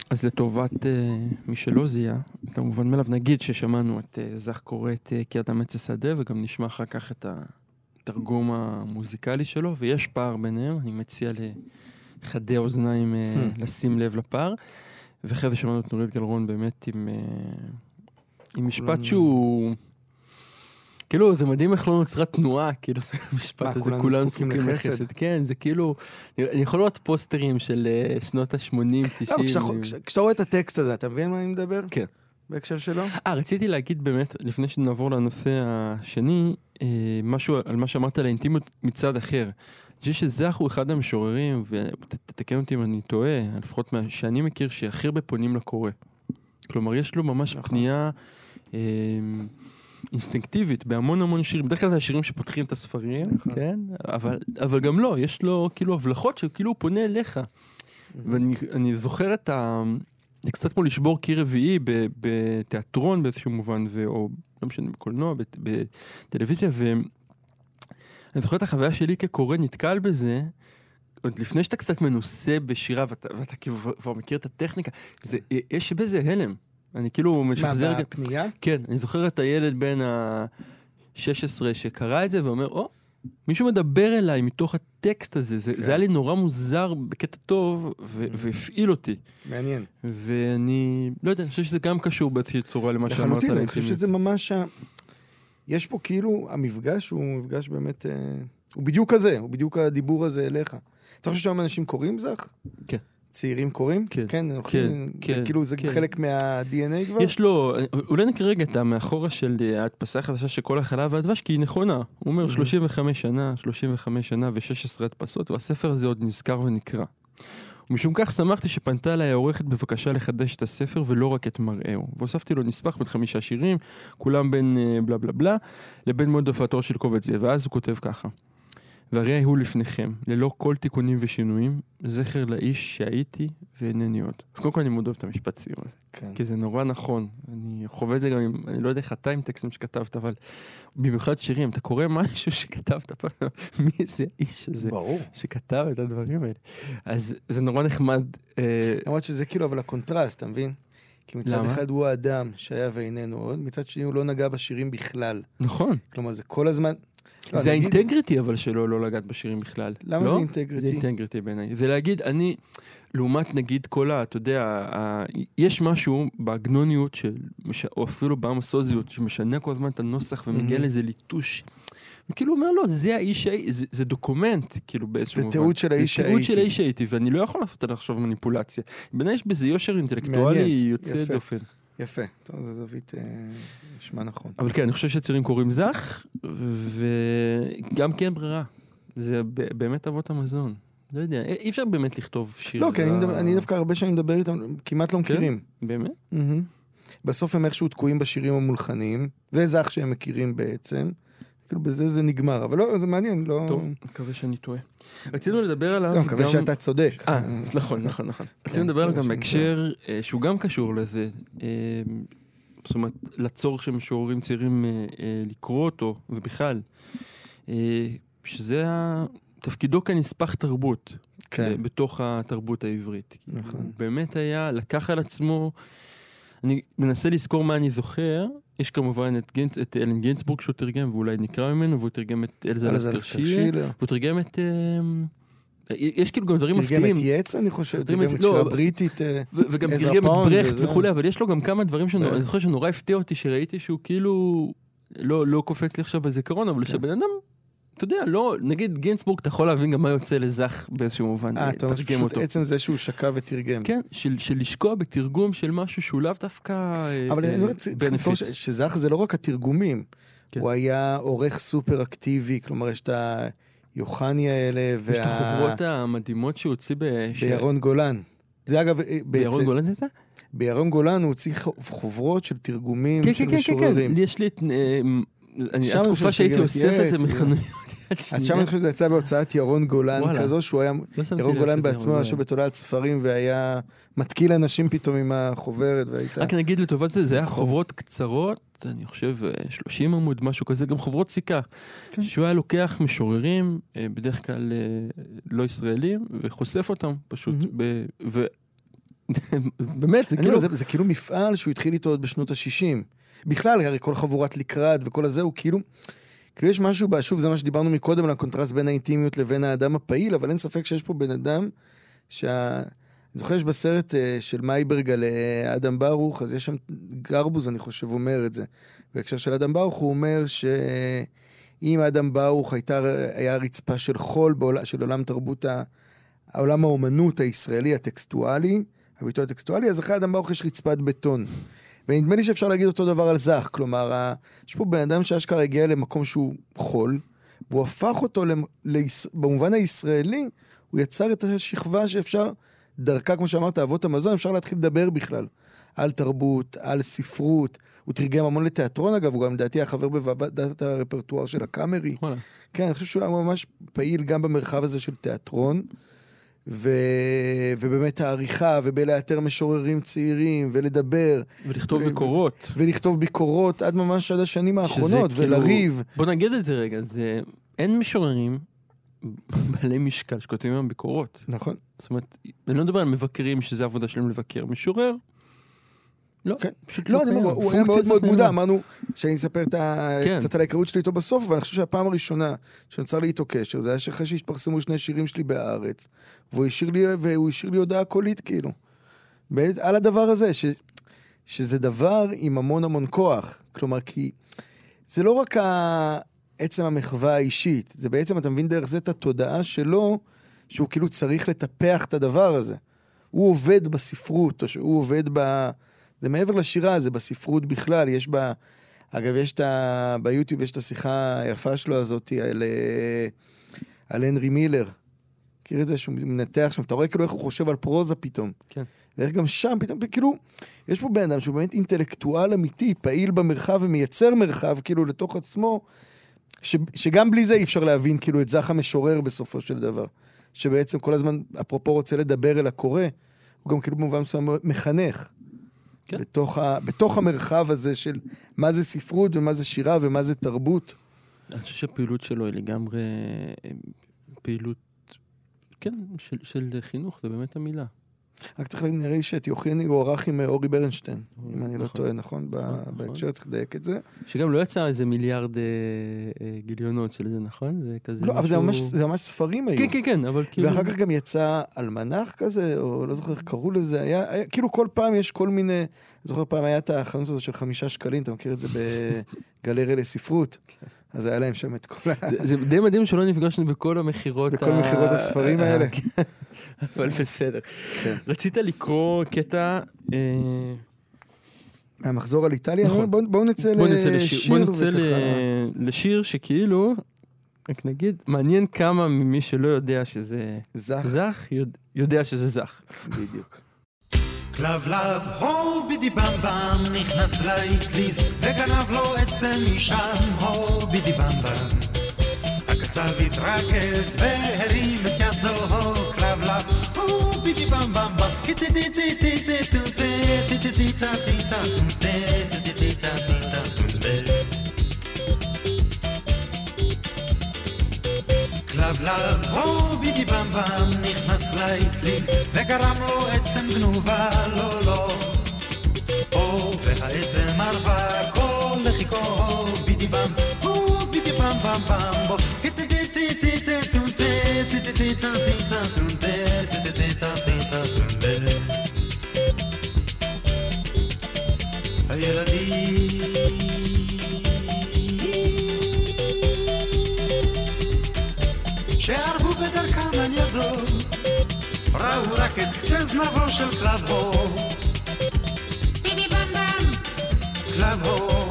[SPEAKER 1] אז לטובת אה, מי שלא זיהה, כמובן מאליו נגיד ששמענו את אה, זך קורא את אה, כי אדם עץ השדה, וגם נשמע אחר כך את התרגום המוזיקלי שלו, ויש פער ביניהם, אני מציע לחדי האוזניים אה,
[SPEAKER 2] Hmm.
[SPEAKER 1] לשים לב לפער. ואחרי זה שמענו את נורית גלרון באמת עם, אה, עם משפט שהוא... כאילו, זה מדהים איך לא נוצרה תנועה, כאילו, סביב המשפט הזה,
[SPEAKER 2] כולנו זקוקים לחסד?
[SPEAKER 1] כן, זה כאילו, אני יכול לראות פוסטרים של אה, שנות ה-80, 90.
[SPEAKER 2] לא, כשאתה- כש- כשאתה רואה את הטקסט הזה, אתה מבין מה אני מדבר?
[SPEAKER 1] כן.
[SPEAKER 2] בהקשר שלו?
[SPEAKER 1] אה, רציתי להגיד באמת, לפני שנעבור לנושא השני, אה, משהו על מה שאמרת על האינטימיות מצד אחר. אני חושב שזך הוא אחד המשוררים, ותתקן אותי אם אני טועה, לפחות מה שאני מכיר, שהכי הרבה פונים לקורא. כלומר, יש לו ממש
[SPEAKER 2] נכון.
[SPEAKER 1] פנייה אה, אינסטינקטיבית בהמון המון שירים. בדרך כלל זה השירים שפותחים את הספרים,
[SPEAKER 2] נכון.
[SPEAKER 1] כן? אבל, אבל גם לא, יש לו כאילו הבלחות שכאילו הוא פונה אליך. ואני אני זוכר את ה... זה קצת כמו לשבור קיר רביעי בתיאטרון באיזשהו מובן, ו... או לא משנה, בקולנוע, בת- בטלוויזיה, ואני זוכר את החוויה שלי כקורא נתקל בזה, עוד לפני שאתה קצת מנוסה בשירה ואתה, ואתה כבר מכיר את הטכניקה, זה, יש בזה הלם. אני כאילו
[SPEAKER 2] מה,
[SPEAKER 1] משחזר...
[SPEAKER 2] בפנייה?
[SPEAKER 1] כן, אני זוכר את הילד בן ה-16 שקרא את זה ואומר, או, מישהו מדבר אליי מתוך הטקסט הזה, זה,
[SPEAKER 2] כן.
[SPEAKER 1] זה היה לי נורא מוזר בקטע טוב, ו- והפעיל אותי.
[SPEAKER 2] מעניין.
[SPEAKER 1] ואני, לא יודע, אני חושב שזה גם קשור באיזושהי צורה למה שאמרת
[SPEAKER 2] לחלוטין,
[SPEAKER 1] על
[SPEAKER 2] אני חושב. שזה ממש... ה- יש פה כאילו, המפגש הוא מפגש באמת... אה, הוא בדיוק כזה, הוא בדיוק הדיבור הזה אליך. אתה חושב שהיום אנשים קוראים זך?
[SPEAKER 1] כן.
[SPEAKER 2] צעירים קוראים?
[SPEAKER 1] כן,
[SPEAKER 2] כן, זה
[SPEAKER 1] כן,
[SPEAKER 2] כאילו זה
[SPEAKER 1] כן.
[SPEAKER 2] חלק מה-DNA כבר?
[SPEAKER 1] יש לו, אולי נקרא רגע את המאחורה של אה, ההדפסה החדשה של כל החלב והדבש, כי היא נכונה. הוא אומר
[SPEAKER 2] Mhm.
[SPEAKER 1] 35 שנה, 35 שנה ו-16 הדפסות, והספר הזה עוד נזכר ונקרא. ומשום כך שמחתי שפנתה אליי העורכת בבקשה לחדש את הספר ולא רק את מראהו. והוספתי לו נספח בין חמישה שירים, כולם בין אה, בלה בלה בלה, לבין מועד הופעתו של קובץ זה, ואז הוא כותב ככה: והרי הוא לפניכם, ללא כל תיקונים ושינויים, זכר לאיש שהייתי ואינני עוד. אז קודם כל אני מאוד אוהב את המשפט סיום הזה.
[SPEAKER 2] כן.
[SPEAKER 1] כי זה נורא נכון. אני חווה את זה גם עם, אני לא יודע איך אתה עם טקסטים שכתבת, אבל במיוחד שירים, אתה קורא משהו שכתבת פעם, מי זה האיש הזה
[SPEAKER 2] ברור.
[SPEAKER 1] שכתב את הדברים האלה. אז זה נורא נחמד. אה,
[SPEAKER 2] למרות שזה כאילו, אבל הקונטרסט, אתה מבין? כי מצד
[SPEAKER 1] למה?
[SPEAKER 2] אחד הוא האדם שהיה ואיננו עוד, מצד שני הוא לא נגע בשירים בכלל.
[SPEAKER 1] נכון.
[SPEAKER 2] כלומר, זה כל הזמן... לא,
[SPEAKER 1] זה
[SPEAKER 2] ה
[SPEAKER 1] integrity אבל שלו לא לגעת בשירים בכלל.
[SPEAKER 2] למה
[SPEAKER 1] לא?
[SPEAKER 2] זה integrity?
[SPEAKER 1] זה integrity בעיניי. זה להגיד, אני, לעומת נגיד כל ה... אתה יודע, ה- יש משהו בעגנוניות, של, מש- או אפילו בעמסוזיות, שמשנה כל הזמן את הנוסח ומגיע
[SPEAKER 2] Mhm.
[SPEAKER 1] לאיזה ליטוש. וכאילו אומר לו, זה האיש שהייתי, זה, זה דוקומנט, כאילו באיזשהו
[SPEAKER 2] זה
[SPEAKER 1] מובן.
[SPEAKER 2] תיעוד של האיש
[SPEAKER 1] זה תיעוד של
[SPEAKER 2] שהייתי.
[SPEAKER 1] האיש שהייתי, ואני לא יכול לעשות עליו עכשיו מניפולציה. בעיניי יש בזה יושר אינטלקטואלי יוצא. דופן.
[SPEAKER 2] יפה. טוב, זו זווית אה, נשמע נכון.
[SPEAKER 1] אבל כן, אני חושב שצירים קוראים זך, וגם כי אין ברירה. זה באמת אבות המזון. לא יודע, אי אפשר באמת לכתוב שיר.
[SPEAKER 2] לא, כי אני. מדבר- אני דווקא הרבה שנים מדבר איתם, כמעט לא מכירים.
[SPEAKER 1] באמת?
[SPEAKER 2] מהמם. בסוף הם איכשהו תקועים בשירים המולחנים, זה זך שהם מכירים בעצם. כאילו בזה זה נגמר, אבל לא, זה מעניין, לא...
[SPEAKER 1] טוב, מקווה שאני טועה. רצינו לדבר עליו
[SPEAKER 2] לא,
[SPEAKER 1] גם...
[SPEAKER 2] מקווה שאתה צודק.
[SPEAKER 1] אה, אז נכון, נכון, נכון. רצינו לדבר עליו גם בהקשר אה, שהוא גם קשור לזה. אה, זאת אומרת, לצורך של משוררים צעירים אה, לקרוא אותו, ובכלל. שזה תפקידו כנספח תרבות.
[SPEAKER 2] כן.
[SPEAKER 1] בתוך התרבות העברית.
[SPEAKER 2] נכון.
[SPEAKER 1] באמת היה, לקח על עצמו, אני מנסה לזכור מה אני זוכר, יש כמובן את, גינץ, את אלן גינצבורג שהוא תרגם, ואולי נקרא ממנו, והוא תרגם את אלזה
[SPEAKER 2] אלזה
[SPEAKER 1] לסקר
[SPEAKER 2] לסקר
[SPEAKER 1] שילר,
[SPEAKER 2] שילר.
[SPEAKER 1] והוא תרגם את... אה, יש כאילו גם דברים
[SPEAKER 2] תרגם
[SPEAKER 1] מפתיעים.
[SPEAKER 2] את יץ, אני חושב,
[SPEAKER 1] תרגם
[SPEAKER 2] תרגם
[SPEAKER 1] את- לא,
[SPEAKER 2] שירה
[SPEAKER 1] אבל-
[SPEAKER 2] בריטית. אה,
[SPEAKER 1] וגם תרגם את ברכט. וכולי, אבל יש לו גם כמה דברים שאני. אני זוכר שנורא הפתיע אותי, שראיתי שהוא כאילו, לא, לא קופץ לי עכשיו בזיכרון, אבל
[SPEAKER 2] כן.
[SPEAKER 1] שבן אדם, אתה יודע, לא, נגיד גינצבורג, אתה יכול להבין גם מה יוצא לזך באיזשהו מובן,
[SPEAKER 2] אה, אתה אומר שפשוט
[SPEAKER 1] אותו.
[SPEAKER 2] עצם זה שהוא שקע ותרגם.
[SPEAKER 1] כן, של, של לשקוע בתרגום של משהו שהוא לאו דווקא אה,
[SPEAKER 2] אבל
[SPEAKER 1] אה,
[SPEAKER 2] אני אומר, צריך צריך לזכור. שזך זה לא רק התרגומים.
[SPEAKER 1] כן.
[SPEAKER 2] הוא היה עורך סופר אקטיבי, כלומר יש את היוחני האלה,
[SPEAKER 1] יש את החוברות המדהימות שהוא הוציא ב...
[SPEAKER 2] בירון גולן. זה אגב, אה,
[SPEAKER 1] בירון
[SPEAKER 2] בעצם-
[SPEAKER 1] גולן זה זה?
[SPEAKER 2] בירון גולן הוא הוציא חוברות של תרגומים
[SPEAKER 1] כן,
[SPEAKER 2] של
[SPEAKER 1] כן, כן, כן,
[SPEAKER 2] משוררים.
[SPEAKER 1] כן, יש לי את... אה, אני- התקופה שהייתי אוסף
[SPEAKER 2] את
[SPEAKER 1] זה מחנויות יד
[SPEAKER 2] אז שם
[SPEAKER 1] שנייה.
[SPEAKER 2] אני חושב שזה יצא בהוצאת ירון גולן
[SPEAKER 1] וואלה.
[SPEAKER 2] כזו, שהוא היה,
[SPEAKER 1] לא
[SPEAKER 2] ירון גולן בעצמו ישב
[SPEAKER 1] גולן.
[SPEAKER 2] בתולעת ספרים והיה מתקיל אנשים פתאום עם החוברת, והייתה...
[SPEAKER 1] רק נגיד לטובת זה, זה היה חוברות קצרות, אני חושב אה, 30 עמוד, משהו כזה, גם חוברות סיכה.
[SPEAKER 2] כן.
[SPEAKER 1] שהוא היה לוקח משוררים, אה, בדרך כלל אה, לא ישראלים, וחושף אותם פשוט.
[SPEAKER 2] מהמם.
[SPEAKER 1] ב- ו... באמת, זה
[SPEAKER 2] אני
[SPEAKER 1] כאילו...
[SPEAKER 2] זה כאילו מפעל שהוא התחיל איתו עוד בשנות ה-60. בכלל, הרי כל חבורת לקראת וכל הזה, הוא כאילו... כאילו יש משהו, ב- שוב, זה מה שדיברנו מקודם על הקונטרסט בין האינטימיות לבין האדם הפעיל, אבל אין ספק שיש פה בן אדם שה... אני זוכר יש בסרט אה, של מייברג על אה, אדם ברוך, אז יש שם, גרבוז אני חושב אומר את זה. בהקשר של אדם ברוך הוא אומר שאם אדם ברוך הייתה, היה רצפה של חול בעול, של עולם תרבות, ה... העולם האומנות הישראלי הטקסטואלי, הביטוי הטקסטואלי, אז אחרי אדם ברוך יש רצפת בטון. ונדמה לי שאפשר להגיד אותו דבר על זך, כלומר. יש פה בן אדם שאשכרה הגיע למקום שהוא חול, והוא הפך אותו, למ... ליש... במובן הישראלי, הוא יצר את השכבה שאפשר, דרכה, כמו שאמרת, אבות המזון, אפשר להתחיל לדבר בכלל. על תרבות, על ספרות, הוא תרגם המון לתיאטרון אגב, הוא גם לדעתי היה חבר בוועדת הרפרטואר של הקאמרי. כן, אני חושב שהוא היה ממש פעיל גם במרחב הזה של תיאטרון, ו... ובאמת העריכה, ובלאתר משוררים צעירים, ולדבר,
[SPEAKER 1] ולכתוב
[SPEAKER 2] ו-
[SPEAKER 1] ביקורות.
[SPEAKER 2] ולכתוב ביקורות עד ממש עד השנים האחרונות,
[SPEAKER 1] כאילו-
[SPEAKER 2] ולריב.
[SPEAKER 1] בוא נגיד את זה רגע, זה... אין משוררים בעלי משקל שכותבים היום ביקורות.
[SPEAKER 2] נכון.
[SPEAKER 1] זאת אומרת, אני לא מדבר על מבקרים שזה העבודה שלהם לבקר. משורר? לא,
[SPEAKER 2] כן.
[SPEAKER 1] פשוט
[SPEAKER 2] לא, אני אומר. הוא היה מאוד מאוד מודע. אמרנו שאני אספר.
[SPEAKER 1] כן.
[SPEAKER 2] קצת על ההיכרות שלי איתו בסוף, אבל אני חושב שהפעם הראשונה שנוצר לי איתו קשר, זה היה שאחרי שהתפרסמו שני שירים שלי בהארץ, והוא השאיר לי, והוא השאיר לי הודעה קולית, כאילו. על הדבר הזה, ש, שזה דבר עם המון המון כוח. כלומר, כי זה לא רק ה... עצם המחווה האישית, זה בעצם, אתה מבין דרך זה את התודעה שלו, שהוא כאילו צריך לטפח את הדבר הזה. הוא עובד בספרות, או שהוא עובד ב... זה מעבר לשירה, זה בספרות בכלל, יש בה... אגב, יש את ה... ביוטיוב יש את השיחה היפה שלו הזאת על, אה, על הנרי מילר. מכיר את זה שהוא מנתח שם, אתה רואה כאילו איך הוא חושב על פרוזה פתאום.
[SPEAKER 1] כן.
[SPEAKER 2] ואיך גם שם פתאום, כאילו, יש פה בן אדם שהוא באמת אינטלקטואל אמיתי, פעיל במרחב ומייצר מרחב כאילו לתוך עצמו, ש, שגם בלי זה אי אפשר להבין כאילו את זך המשורר בסופו של דבר. שבעצם כל הזמן, אפרופו רוצה לדבר אל הקורא, הוא גם כאילו במובן מסוים מחנך.
[SPEAKER 1] כן.
[SPEAKER 2] בתוך, ה, בתוך המרחב הזה של מה זה ספרות ומה זה שירה ומה זה תרבות.
[SPEAKER 1] אני חושב שהפעילות שלו היא לגמרי אה, פעילות, כן, של, של חינוך, זה באמת המילה.
[SPEAKER 2] רק צריך נראה לי שאת יוחני הוא ערך עם אה, אורי ברנשטיין, אם אני לא
[SPEAKER 1] נכון.
[SPEAKER 2] טועה, נכון? ב-
[SPEAKER 1] נכון.
[SPEAKER 2] בהקשר צריך לדייק את זה.
[SPEAKER 1] שגם לא יצא איזה מיליארד אה, אה, גיליונות של זה, נכון? זה כזה
[SPEAKER 2] לא, אבל זה ממש- ספרים היו.
[SPEAKER 1] כן, כן, כן, אבל כאילו...
[SPEAKER 2] ואחר כך גם יצא אלמנח כזה, או לא זוכר איך קראו לזה, היה, כאילו כל פעם יש כל מיני, זוכר פעם היה את החנות הזו של חמישה שקלים, אתה מכיר את זה בגלריה לספרות, אז היה להם שם את כל ה...
[SPEAKER 1] זה- די מדהים שלא נפגשנו בכל המכירות.
[SPEAKER 2] בכל מכירות הספרים האלה.
[SPEAKER 1] אבל בסדר.
[SPEAKER 2] כן.
[SPEAKER 1] רצית לקרוא קטע... אה,
[SPEAKER 2] מהמחזור על איטליה,
[SPEAKER 1] נכון.
[SPEAKER 2] בואו בוא נצא
[SPEAKER 1] בוא נצא לשיר, בוא נצא
[SPEAKER 2] וככה-
[SPEAKER 1] לשיר שכאילו, רק נגיד, מעניין כמה ממי שלא יודע שזה
[SPEAKER 2] זך,
[SPEAKER 1] זך, יודע- יודע שזה זך.
[SPEAKER 2] בדיוק.
[SPEAKER 3] כלבלב, הו בידי במבם, נכנס לאטליז, וגנב לו עצם משם, הו בידי במבם. הקצב התרכז והרים את ידו, הו כלבלב, הו בידי במבם בם, כלבלב, הו בידי במבם, נכנס לאטליז, וגרם לו עצם גנובה, לא לא. הו והעצם ערבה, כל לחיקו, הו בידי במ, הו בידי במ במ במ בו. זנבו של כלבו. ביבי במ במ,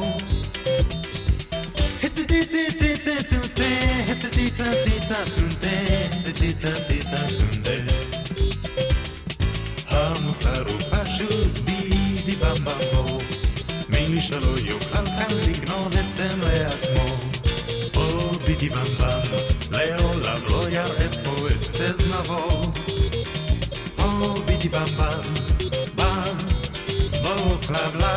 [SPEAKER 3] בוא כלבלב,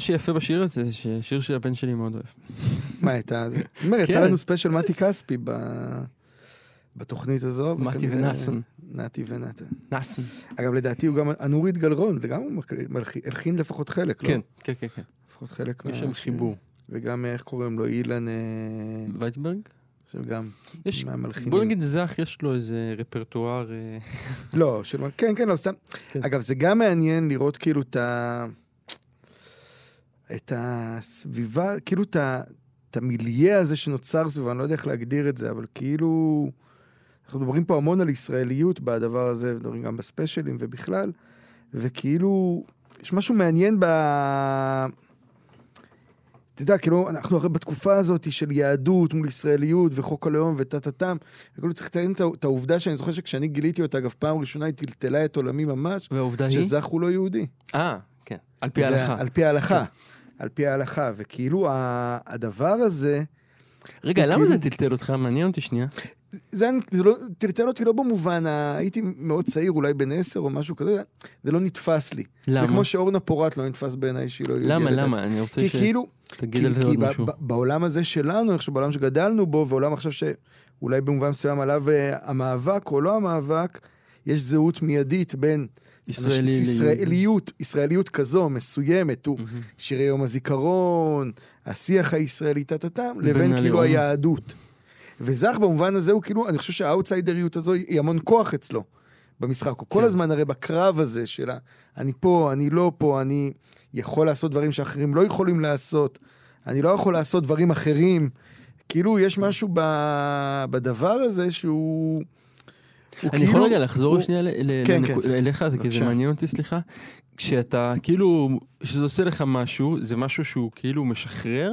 [SPEAKER 1] מה שיפה בשיר הזה, זה ששיר שהבן שלי מאוד אוהב.
[SPEAKER 2] מה הייתה? אני אומר, יצא
[SPEAKER 1] כן.
[SPEAKER 2] לנו ספיישל מתי כספי בתוכנית הזו.
[SPEAKER 1] מתי ונתן.
[SPEAKER 2] נתי ונתן.
[SPEAKER 1] נאסן.
[SPEAKER 2] אגב, לדעתי הוא גם, הנורית גלרון, וגם הוא מק- מלחין- הלחין לפחות חלק, לא?
[SPEAKER 1] כן, כן, כן, כן.
[SPEAKER 2] לפחות חלק
[SPEAKER 1] יש שם
[SPEAKER 2] מה-
[SPEAKER 1] חיבור.
[SPEAKER 2] וגם, איך קוראים לו? אילן, אה,
[SPEAKER 1] וייצברג?
[SPEAKER 2] עכשיו גם
[SPEAKER 1] יש,
[SPEAKER 2] מהמלחינים.
[SPEAKER 1] בוא נגיד זך, יש לו איזה רפרטואר... אה,
[SPEAKER 2] לא, של... כן, כן, לא, סתם.
[SPEAKER 1] כן.
[SPEAKER 2] אגב, זה גם מעניין לראות כאילו את ה... את הסביבה, כאילו את ה... את המיליה הזה שנוצר סביבו, אני לא יודע איך להגדיר את זה, אבל כאילו... אנחנו מדברים פה המון על ישראליות בדבר הזה, מדברים גם בספיישלים ובכלל, וכאילו, יש משהו מעניין ב... אתה יודע, כאילו, אנחנו הרי בתקופה הזאת של יהדות מול ישראליות וחוק הלאום וטה-טה-טם, וכאילו צריך לציין את העובדה שאני זוכר שכשאני גיליתי אותה, אגב, פעם ראשונה היא טלטלה את עולמי ממש,
[SPEAKER 1] והעובדה היא?
[SPEAKER 2] שזך הוא לא יהודי.
[SPEAKER 1] אה, כן. על פי ההלכה. כן.
[SPEAKER 2] על פי ההלכה. על פי ההלכה, וכאילו הדבר הזה,
[SPEAKER 1] רגע, למה
[SPEAKER 2] כאילו-
[SPEAKER 1] זה טלטל אותך? מעניין אותי שנייה.
[SPEAKER 2] זה, זה לא, טלטל אותי לא במובן, הייתי מאוד צעיר, אולי בן עשר או משהו כזה, זה לא נתפס לי. זה
[SPEAKER 1] למה?
[SPEAKER 2] כמו שאורנה פורט לא נתפס בעיניי שהיא לא.
[SPEAKER 1] למה. למה? אני רוצה
[SPEAKER 2] כי
[SPEAKER 1] ש...
[SPEAKER 2] כאילו,
[SPEAKER 1] תגיד
[SPEAKER 2] כי,
[SPEAKER 1] על זה
[SPEAKER 2] כי
[SPEAKER 1] עוד משהו.
[SPEAKER 2] ב- בעולם הזה שלנו, חושב בעולם שגדלנו בו, ועולם עכשיו שאולי במובן מסוים עליו אה, המאבק או לא המאבק, יש זהות מיידית בין
[SPEAKER 1] ישראלי.
[SPEAKER 2] ישראליות, ישראליות כזו, מסוימת, הוא
[SPEAKER 1] מהמם.
[SPEAKER 2] שירי יום הזיכרון, השיח הישראלי, טה-טה-טם, לבין
[SPEAKER 1] הלאום.
[SPEAKER 2] כאילו היהדות. וזך במובן הזה הוא כאילו, אני חושב שהאוטסיידריות הזו היא המון כוח אצלו במשחק. הוא כל
[SPEAKER 1] כן.
[SPEAKER 2] הזמן הרי בקרב הזה של אני פה, אני לא פה, אני יכול לעשות דברים שאחרים לא יכולים לעשות, אני לא יכול לעשות דברים אחרים. כאילו, יש משהו ב... בדבר הזה שהוא...
[SPEAKER 1] אני יכול
[SPEAKER 2] כאילו-
[SPEAKER 1] רגע לחזור
[SPEAKER 2] הוא-
[SPEAKER 1] שנייה
[SPEAKER 2] כן,
[SPEAKER 1] לנקו-
[SPEAKER 2] כן.
[SPEAKER 1] אליך, כי זה. מעניין אותי, סליחה. כשאתה כאילו, כשזה עושה לך משהו, זה משהו שהוא כאילו משחרר?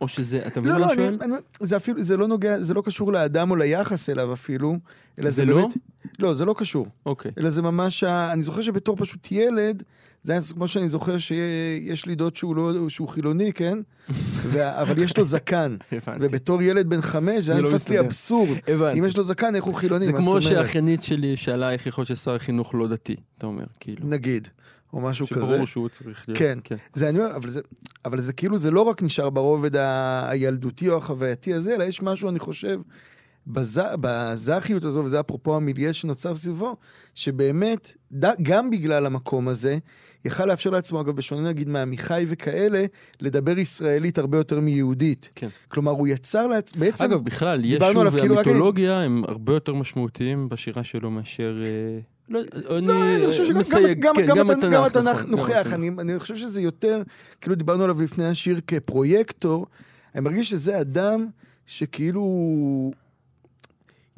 [SPEAKER 1] או שזה, אתה מבין
[SPEAKER 2] לא,
[SPEAKER 1] מה
[SPEAKER 2] לא,
[SPEAKER 1] אני שואל?
[SPEAKER 2] אני, זה אפילו, זה לא נוגע, זה לא קשור לאדם או ליחס אליו אפילו, אלא
[SPEAKER 1] זה
[SPEAKER 2] זה,
[SPEAKER 1] לא?
[SPEAKER 2] באמת... לא, זה לא קשור.
[SPEAKER 1] אוקיי.
[SPEAKER 2] אלא זה ממש, אני זוכר שבתור פשוט ילד, זה היה כמו שאני זוכר שיש לי דוד שהוא, לא, שהוא חילוני, כן? וה, אבל יש לו זקן.
[SPEAKER 1] הבנתי.
[SPEAKER 2] ובתור ילד בן חמש, זה היה
[SPEAKER 1] לא
[SPEAKER 2] נתפס לי. אבסורד.
[SPEAKER 1] הבנתי.
[SPEAKER 2] אם יש לו זקן, איך הוא חילוני?
[SPEAKER 1] זה כמו? שהאחיינית שלי שאלה איך יכול להיות ששר החינוך לא דתי, אתה אומר, כאילו.
[SPEAKER 2] נגיד. או משהו כזה.
[SPEAKER 1] שברור שהוא צריך להיות.
[SPEAKER 2] כן. זה אני אומר, אבל זה, אבל זה כאילו, זה לא רק נשאר ברובד ה- הילדותי או החווייתי הזה, אלא יש משהו, אני חושב, בז, בזכיות הזו, וזה אפרופו המיליה שנוצר סביבו, שבאמת, ד, גם בגלל המקום הזה, יכל לאפשר לעצמו, אגב, בשונה נגיד מעמיחי וכאלה, לדבר ישראלית הרבה יותר מיהודית.
[SPEAKER 1] כן.
[SPEAKER 2] כלומר, הוא יצר לעצמו, בעצם,
[SPEAKER 1] אגב, בכלל, ישו
[SPEAKER 2] כאילו רק-
[SPEAKER 1] והמיתולוגיה הם הרבה יותר משמעותיים בשירה שלו מאשר... אה, לא, אני
[SPEAKER 2] לא, אני חושב שגם התנ"ך, גם התנ"ך
[SPEAKER 1] נכון,
[SPEAKER 2] נוכח,
[SPEAKER 1] גם התנ"ך.
[SPEAKER 2] אני, אני חושב שזה יותר, כאילו דיברנו עליו לפני השיר כפרויקטור, אני מרגיש שזה אדם שכאילו,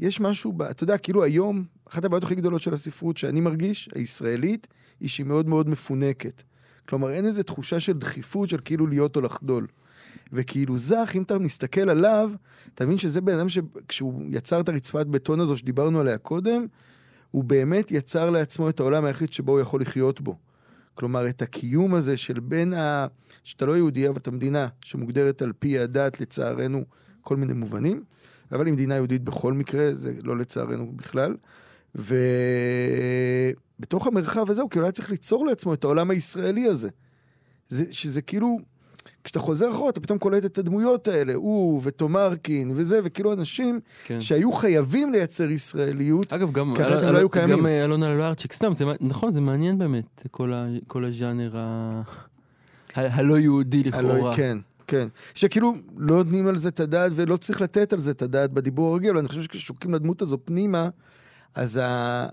[SPEAKER 2] יש משהו, ב, אתה יודע, כאילו היום, אחת הבעיות הכי גדולות של הספרות שאני מרגיש, הישראלית, היא שהיא מאוד מאוד מפונקת. כלומר, אין איזו תחושה של דחיפות של כאילו להיות או לחדול. וכאילו זך, אם אתה מסתכל עליו, אתה מבין שזה בן אדם שכשהוא יצר את הרצפת בטון הזו שדיברנו עליה קודם, הוא באמת יצר לעצמו את העולם היחיד שבו הוא יכול לחיות בו. כלומר, את הקיום הזה של בין ה... שאתה לא יהודי, אבל אתה מדינה שמוגדרת על פי הדת, לצערנו, כל מיני מובנים, אבל היא מדינה יהודית בכל מקרה, זה לא לצערנו בכלל. ובתוך המרחב הזה הוא כאילו היה צריך ליצור לעצמו את העולם הישראלי הזה. זה, שזה כאילו, כשאתה חוזר אחורה, אתה פתאום קולט את הדמויות האלה, הוא ותומרקין וזה, וכאילו אנשים
[SPEAKER 1] כן.
[SPEAKER 2] שהיו חייבים לייצר ישראליות.
[SPEAKER 1] אגב, גם,
[SPEAKER 2] כי אחרת הם
[SPEAKER 1] אל-
[SPEAKER 2] לא היו
[SPEAKER 1] אל-
[SPEAKER 2] קיימים.
[SPEAKER 1] גם אלונה לוארצ'יק, סתם, זה, נכון, זה מעניין באמת, כל, ה, כל הז'אנר ה, הלא יהודי לכאורה.
[SPEAKER 2] הלוא, כן, כן. שכאילו לא נותנים על זה את הדעת ולא צריך לתת על זה את הדעת בדיבור הרגיל, אבל אני חושב שכששוקעים לדמות הזו פנימה, אז ה...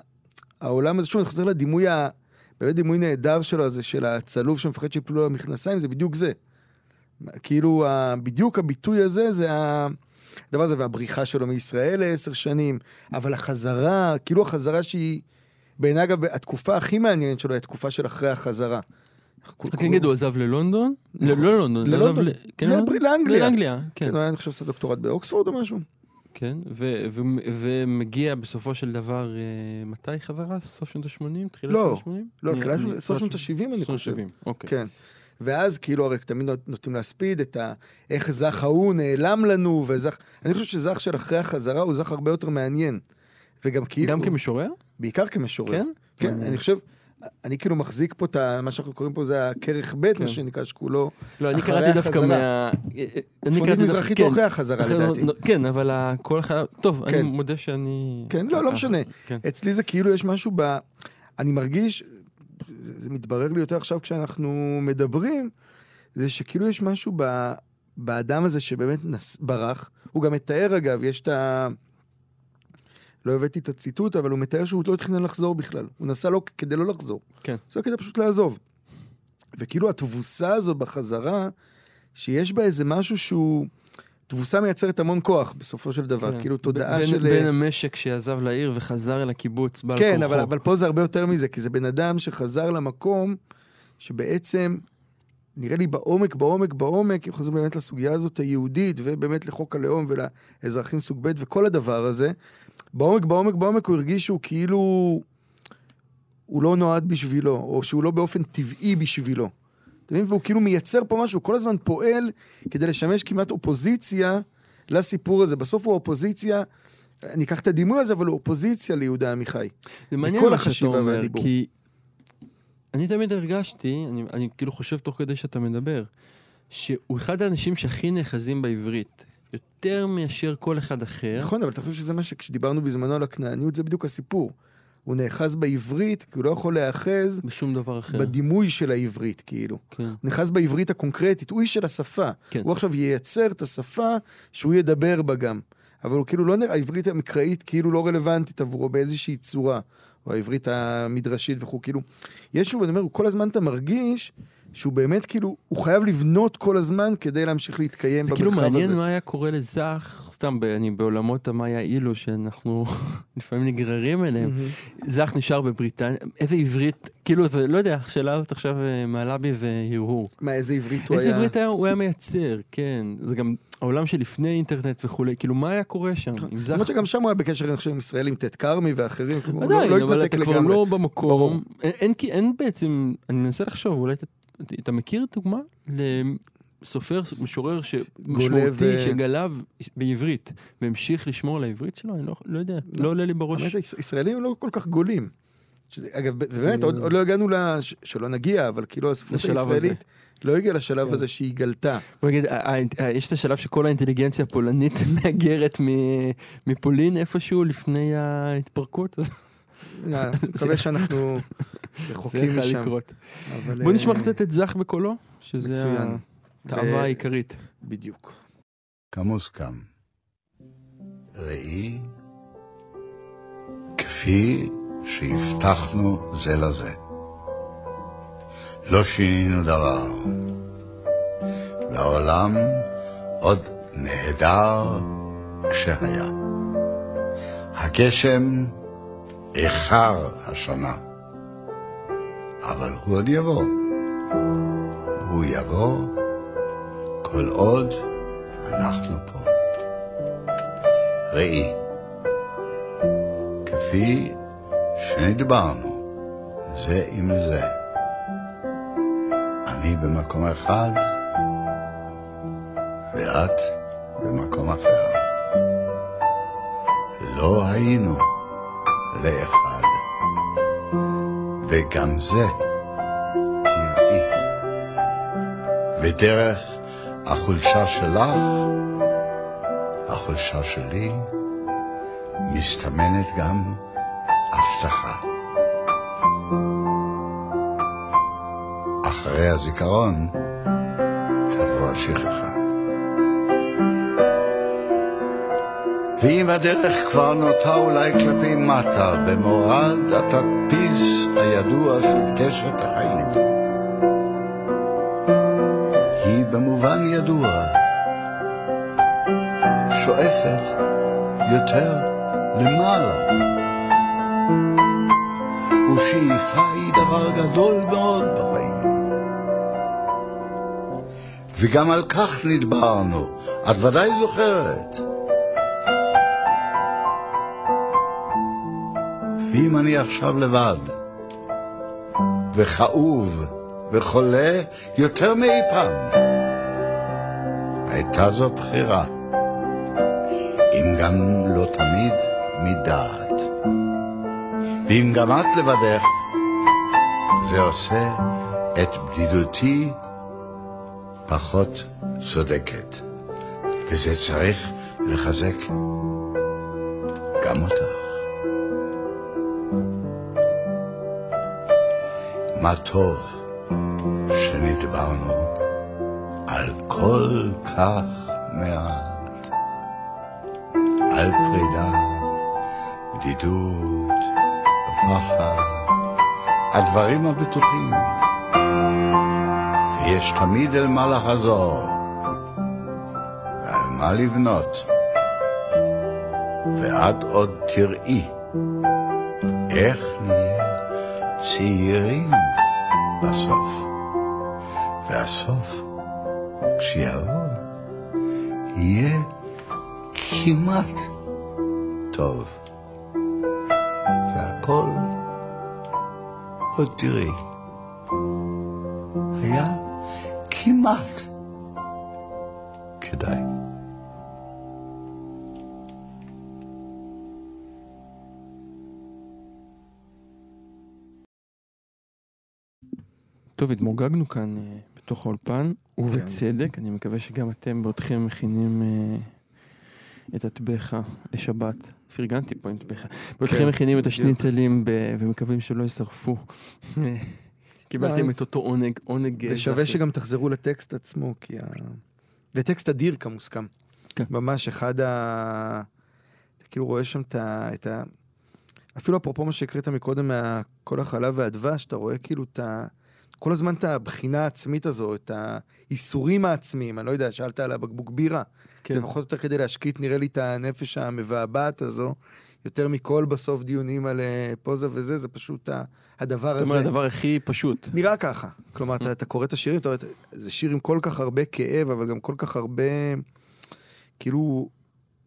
[SPEAKER 2] העולם הזה, שוב, אני חוזר לדימוי, ה... באמת דימוי נהדר שלו, הזה של הצלוב שמפחד שיפלו לו המכנסיים, זה בדיוק זה. כאילו, ה... בדיוק הביטוי הזה, זה ה... הדבר הזה, והבריחה שלו מישראל לעשר שנים, אבל החזרה, כאילו החזרה שהיא, בעיניי אגב, התקופה הכי מעניינת שלו היא התקופה של אחרי החזרה.
[SPEAKER 1] נגיד, הוא עזב ללונדון? ל- לא ללונדון. עזב כן,
[SPEAKER 2] לבר- לאנגליה.
[SPEAKER 1] לאנגליה, כן.
[SPEAKER 2] כן, הוא היה, אני חושב, עשה דוקטורט באוקספורד או משהו.
[SPEAKER 1] כן, ו- ו- ומגיע בסופו של דבר, אה, מתי חזרה? סוף שנות ה-80? תחילת
[SPEAKER 2] לא,
[SPEAKER 1] שנות ה-80?
[SPEAKER 2] לא, תחילת שנות- סוף שנות ה-70 אני חושב.
[SPEAKER 1] אוקיי.
[SPEAKER 2] כן. ואז כאילו הרי תמיד נוטים להספיד את ה... איך זך ההוא נעלם לנו, וזך... אני חושב שזך של אחרי החזרה הוא זך הרבה יותר מעניין. וגם כאילו...
[SPEAKER 1] גם כמשורר?
[SPEAKER 2] בעיקר כמשורר.
[SPEAKER 1] כן?
[SPEAKER 2] כן. אני חושב... אני כאילו מחזיק פה את. מה שאנחנו קוראים פה זה הכרך ב',
[SPEAKER 1] כן.
[SPEAKER 2] מה שנקרא, שכולו...
[SPEAKER 1] לא, אני
[SPEAKER 2] אחרי
[SPEAKER 1] קראתי דווקא
[SPEAKER 2] החזרה.
[SPEAKER 1] מה... אני
[SPEAKER 2] צפונית
[SPEAKER 1] קראתי
[SPEAKER 2] מזרחית אחרי החזרה
[SPEAKER 1] אחרי-
[SPEAKER 2] לדעתי.
[SPEAKER 1] כן, אבל כל אחד... טוב, אני
[SPEAKER 2] כן.
[SPEAKER 1] מודה שאני...
[SPEAKER 2] כן, לא, לא
[SPEAKER 1] אה,
[SPEAKER 2] משנה.
[SPEAKER 1] כן.
[SPEAKER 2] אצלי זה כאילו יש משהו ב... אני מרגיש, זה זה מתברר לי יותר עכשיו כשאנחנו מדברים, זה שכאילו יש משהו ב... באדם הזה שבאמת נס... ברח. הוא גם מתאר, אגב, יש את ה... לא הבאתי את הציטוט, אבל הוא מתאר שהוא לא תכנן לחזור בכלל. הוא נסע לו כדי לא לחזור.
[SPEAKER 1] כן.
[SPEAKER 2] זה כדי פשוט לעזוב. וכאילו התבוסה הזו בחזרה, שיש בה איזה משהו שהוא... תבוסה מייצרת המון כוח, בסופו של דבר.
[SPEAKER 1] כן.
[SPEAKER 2] כאילו תודעה
[SPEAKER 1] בין-
[SPEAKER 2] של...
[SPEAKER 1] בין המשק שעזב לעיר וחזר אל הקיבוץ בעל
[SPEAKER 2] כן,
[SPEAKER 1] כורחו.
[SPEAKER 2] אבל, אבל פה זה הרבה יותר מזה, כי זה בן אדם שחזר למקום שבעצם, נראה לי בעומק, בעומק, בעומק, אם חוזרים באמת לסוגיה הזאת היהודית, ובאמת לחוק הלאום ולאזרחים סוג ב' וכל הדבר הזה, בעומק, בעומק, בעומק הוא הרגיש שהוא כאילו... הוא לא נועד בשבילו, או שהוא לא באופן טבעי בשבילו. אתה מבין? והוא כאילו מייצר פה משהו, כל הזמן פועל כדי לשמש כמעט אופוזיציה לסיפור הזה. בסוף הוא אופוזיציה, אני אקח את הדימוי הזה, אבל הוא אופוזיציה ליהודה עמיחי.
[SPEAKER 1] זה מעניין מה שאתה אומר,
[SPEAKER 2] והדיבור.
[SPEAKER 1] כי אני תמיד הרגשתי, אני, אני כאילו חושב תוך כדי שאתה מדבר, שהוא אחד האנשים שהכי נאחזים בעברית, יותר מאשר כל אחד אחר.
[SPEAKER 2] נכון, אבל אתה חושב שזה מה שכשדיברנו בזמנו על הכנעניות, זה בדיוק הסיפור. הוא נאחז בעברית, כי הוא לא יכול להיאחז
[SPEAKER 1] בשום דבר אחר.
[SPEAKER 2] בדימוי של העברית, כאילו.
[SPEAKER 1] כן.
[SPEAKER 2] הוא נאחז בעברית הקונקרטית, הוא איש של השפה.
[SPEAKER 1] כן.
[SPEAKER 2] הוא עכשיו ייצר את השפה שהוא ידבר בה גם. אבל הוא כאילו לא נראה, העברית המקראית כאילו לא רלוונטית עבורו באיזושהי צורה. או העברית המדרשית וכו', כאילו. יש שוב, אני אומר, כל הזמן אתה מרגיש שהוא באמת כאילו, הוא חייב לבנות כל הזמן כדי להמשיך להתקיים
[SPEAKER 1] זה
[SPEAKER 2] במרחב
[SPEAKER 1] כאילו
[SPEAKER 2] הזה.
[SPEAKER 1] מעניין מה היה קורה לזך, סתם, אני בעולמות המאיה אילו, שאנחנו לפעמים נגררים אליהם. זך נשאר בבריטניה, איזה עברית, כאילו, זה, לא יודע, השאלה הזאת עכשיו אה, מעלה בי והרהור.
[SPEAKER 2] מה, איזה עברית הוא היה?
[SPEAKER 1] איזה עברית היה, הוא היה מייצר, כן. זה גם העולם שלפני אינטרנט וכולי, כאילו, מה היה קורה שם? עם זך...
[SPEAKER 2] למרות שגם שם הוא היה בקשר, אני חושב, עם ישראל, עם טט כרמי ואחרים, כלומר, הוא
[SPEAKER 1] עדיין,
[SPEAKER 2] לא, לא
[SPEAKER 1] אבל
[SPEAKER 2] התנתק
[SPEAKER 1] אתה כבר
[SPEAKER 2] לגמרי.
[SPEAKER 1] לא במקום. אין בעצם, אני מנסה לחשוב, אולי אתה, מכיר דוגמה לסופר, משורר משמעותי
[SPEAKER 2] ו-
[SPEAKER 1] שגלב בעברית והמשיך לשמור על העברית שלו? אני לא, לא יודע, לא עולה לי בראש.
[SPEAKER 2] האמת, ישראלים לא כל כך גולים. שזה, אגב, באמת, עוד, עוד לא הגענו לש... שלא נגיע, אבל כאילו הספרות הישראלית לא הגיעה לשלב
[SPEAKER 1] כן.
[SPEAKER 2] הזה שהיא גלתה.
[SPEAKER 1] בוא נגיד, יש את השלב שכל האינטליגנציה הפולנית מהגרת מפולין איפשהו לפני ההתפרקות,
[SPEAKER 2] אני מקווה שאנחנו
[SPEAKER 1] זה
[SPEAKER 2] רחוקים
[SPEAKER 1] יכול
[SPEAKER 2] משם.
[SPEAKER 1] בוא נשמע
[SPEAKER 2] אה,
[SPEAKER 1] קצת את זך בקולו, שזה. התאווה
[SPEAKER 2] ב-
[SPEAKER 1] העיקרית.
[SPEAKER 2] בדיוק.
[SPEAKER 5] כמוסכם. ראי, כפי שהבטחנו זה לזה. לא שינינו דבר. והעולם עוד נהדר כשהיה. הגשם איחר השנה, אבל הוא עוד יבוא. הוא יבוא כל עוד אנחנו פה. ראי, כפי שנדברנו זה עם זה, אני במקום אחד ואת במקום אחר. לא היינו לאחד, וגם זה טבעי. ודרך החולשה שלך, החולשה שלי, מסתמנת גם הבטחה. אחרי הזיכרון תבוא השכחה. ואם הדרך כבר נוטה אולי כלפי מטה, במורד התדפיס הידוע של קשת החיים. היא במובן ידוע, שואפת יותר למעלה. ושאיפה היא דבר גדול מאוד בחיים. וגם על כך נדברנו, את ודאי זוכרת. ואם אני עכשיו לבד, וכאוב וחולה יותר מאי פעם, הייתה זו בחירה, אם גם לא תמיד מדעת. ואם גם את לבדך, זה עושה את בדידותי פחות צודקת, וזה צריך לחזק גם אותך. מה טוב שנדברנו על כל כך מעט, על פרידה, בדידות, ופחד, הדברים הבטוחים. ויש תמיד אל מה לחזור, ועל מה לבנות. ואת עוד תראי איך נהיה צעירים בסוף. והסוף, כשיבוא, יהיה כמעט טוב. והכל, עוד תראי, היה כמעט
[SPEAKER 1] טוב, התמוגגנו כאן אה, בתוך האולפן, ובצדק, אני מקווה שגם אתם בעודכם מכינים אה, את הטבחה לשבת. פרגנתי פה עם טבחה. בעודכם מכינים את השניצלים ב- ומקווים שלא יישרפו. קיבלתם
[SPEAKER 2] לא,
[SPEAKER 1] את אותו עונג, עונג
[SPEAKER 2] ושווה. שגם תחזרו לטקסט עצמו, כי ה... וטקסט אדיר כמוסכם.
[SPEAKER 1] כן.
[SPEAKER 2] ממש אחד ה... אתה כאילו רואה שם את ה... את ה... אפילו אפרופו מה שהקראת מקודם מהכל החלב והדבש, אתה רואה כאילו את ה... כל הזמן את הבחינה העצמית הזו, את האיסורים העצמיים, אני לא יודע, שאלת על הבקבוק בירה.
[SPEAKER 1] כן.
[SPEAKER 2] זה פחות או יותר כדי להשקיט, נראה לי, את הנפש המבעבעת הזו, יותר מכל בסוף דיונים על אה, פוזה וזה, זה פשוט הדבר
[SPEAKER 1] זאת
[SPEAKER 2] הזה.
[SPEAKER 1] אומרת, הדבר הכי פשוט.
[SPEAKER 2] נראה ככה. כלומר, אתה, אתה קורא את השירים, אתה רואה, זה שיר עם כל כך הרבה כאב, אבל גם כל כך הרבה, כאילו,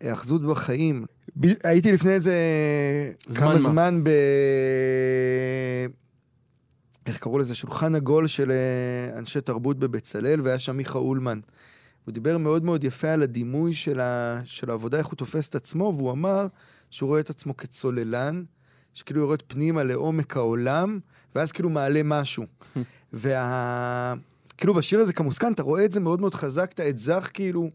[SPEAKER 2] היאחזות בחיים. ב, הייתי לפני איזה
[SPEAKER 1] זמן
[SPEAKER 2] כמה
[SPEAKER 1] מה?
[SPEAKER 2] זמן ב... איך קראו לזה? שולחן עגול של אה, אנשי תרבות בבצלאל, והיה שם מיכה אולמן. הוא דיבר מאוד מאוד יפה על הדימוי של, ה... של העבודה, איך הוא תופס את עצמו, והוא אמר שהוא רואה את עצמו כצוללן, שכאילו יורד פנימה לעומק העולם, ואז כאילו מעלה משהו. וה... כאילו בשיר הזה כמוסכן, אתה רואה את זה מאוד מאוד חזק, אתה את זך כאילו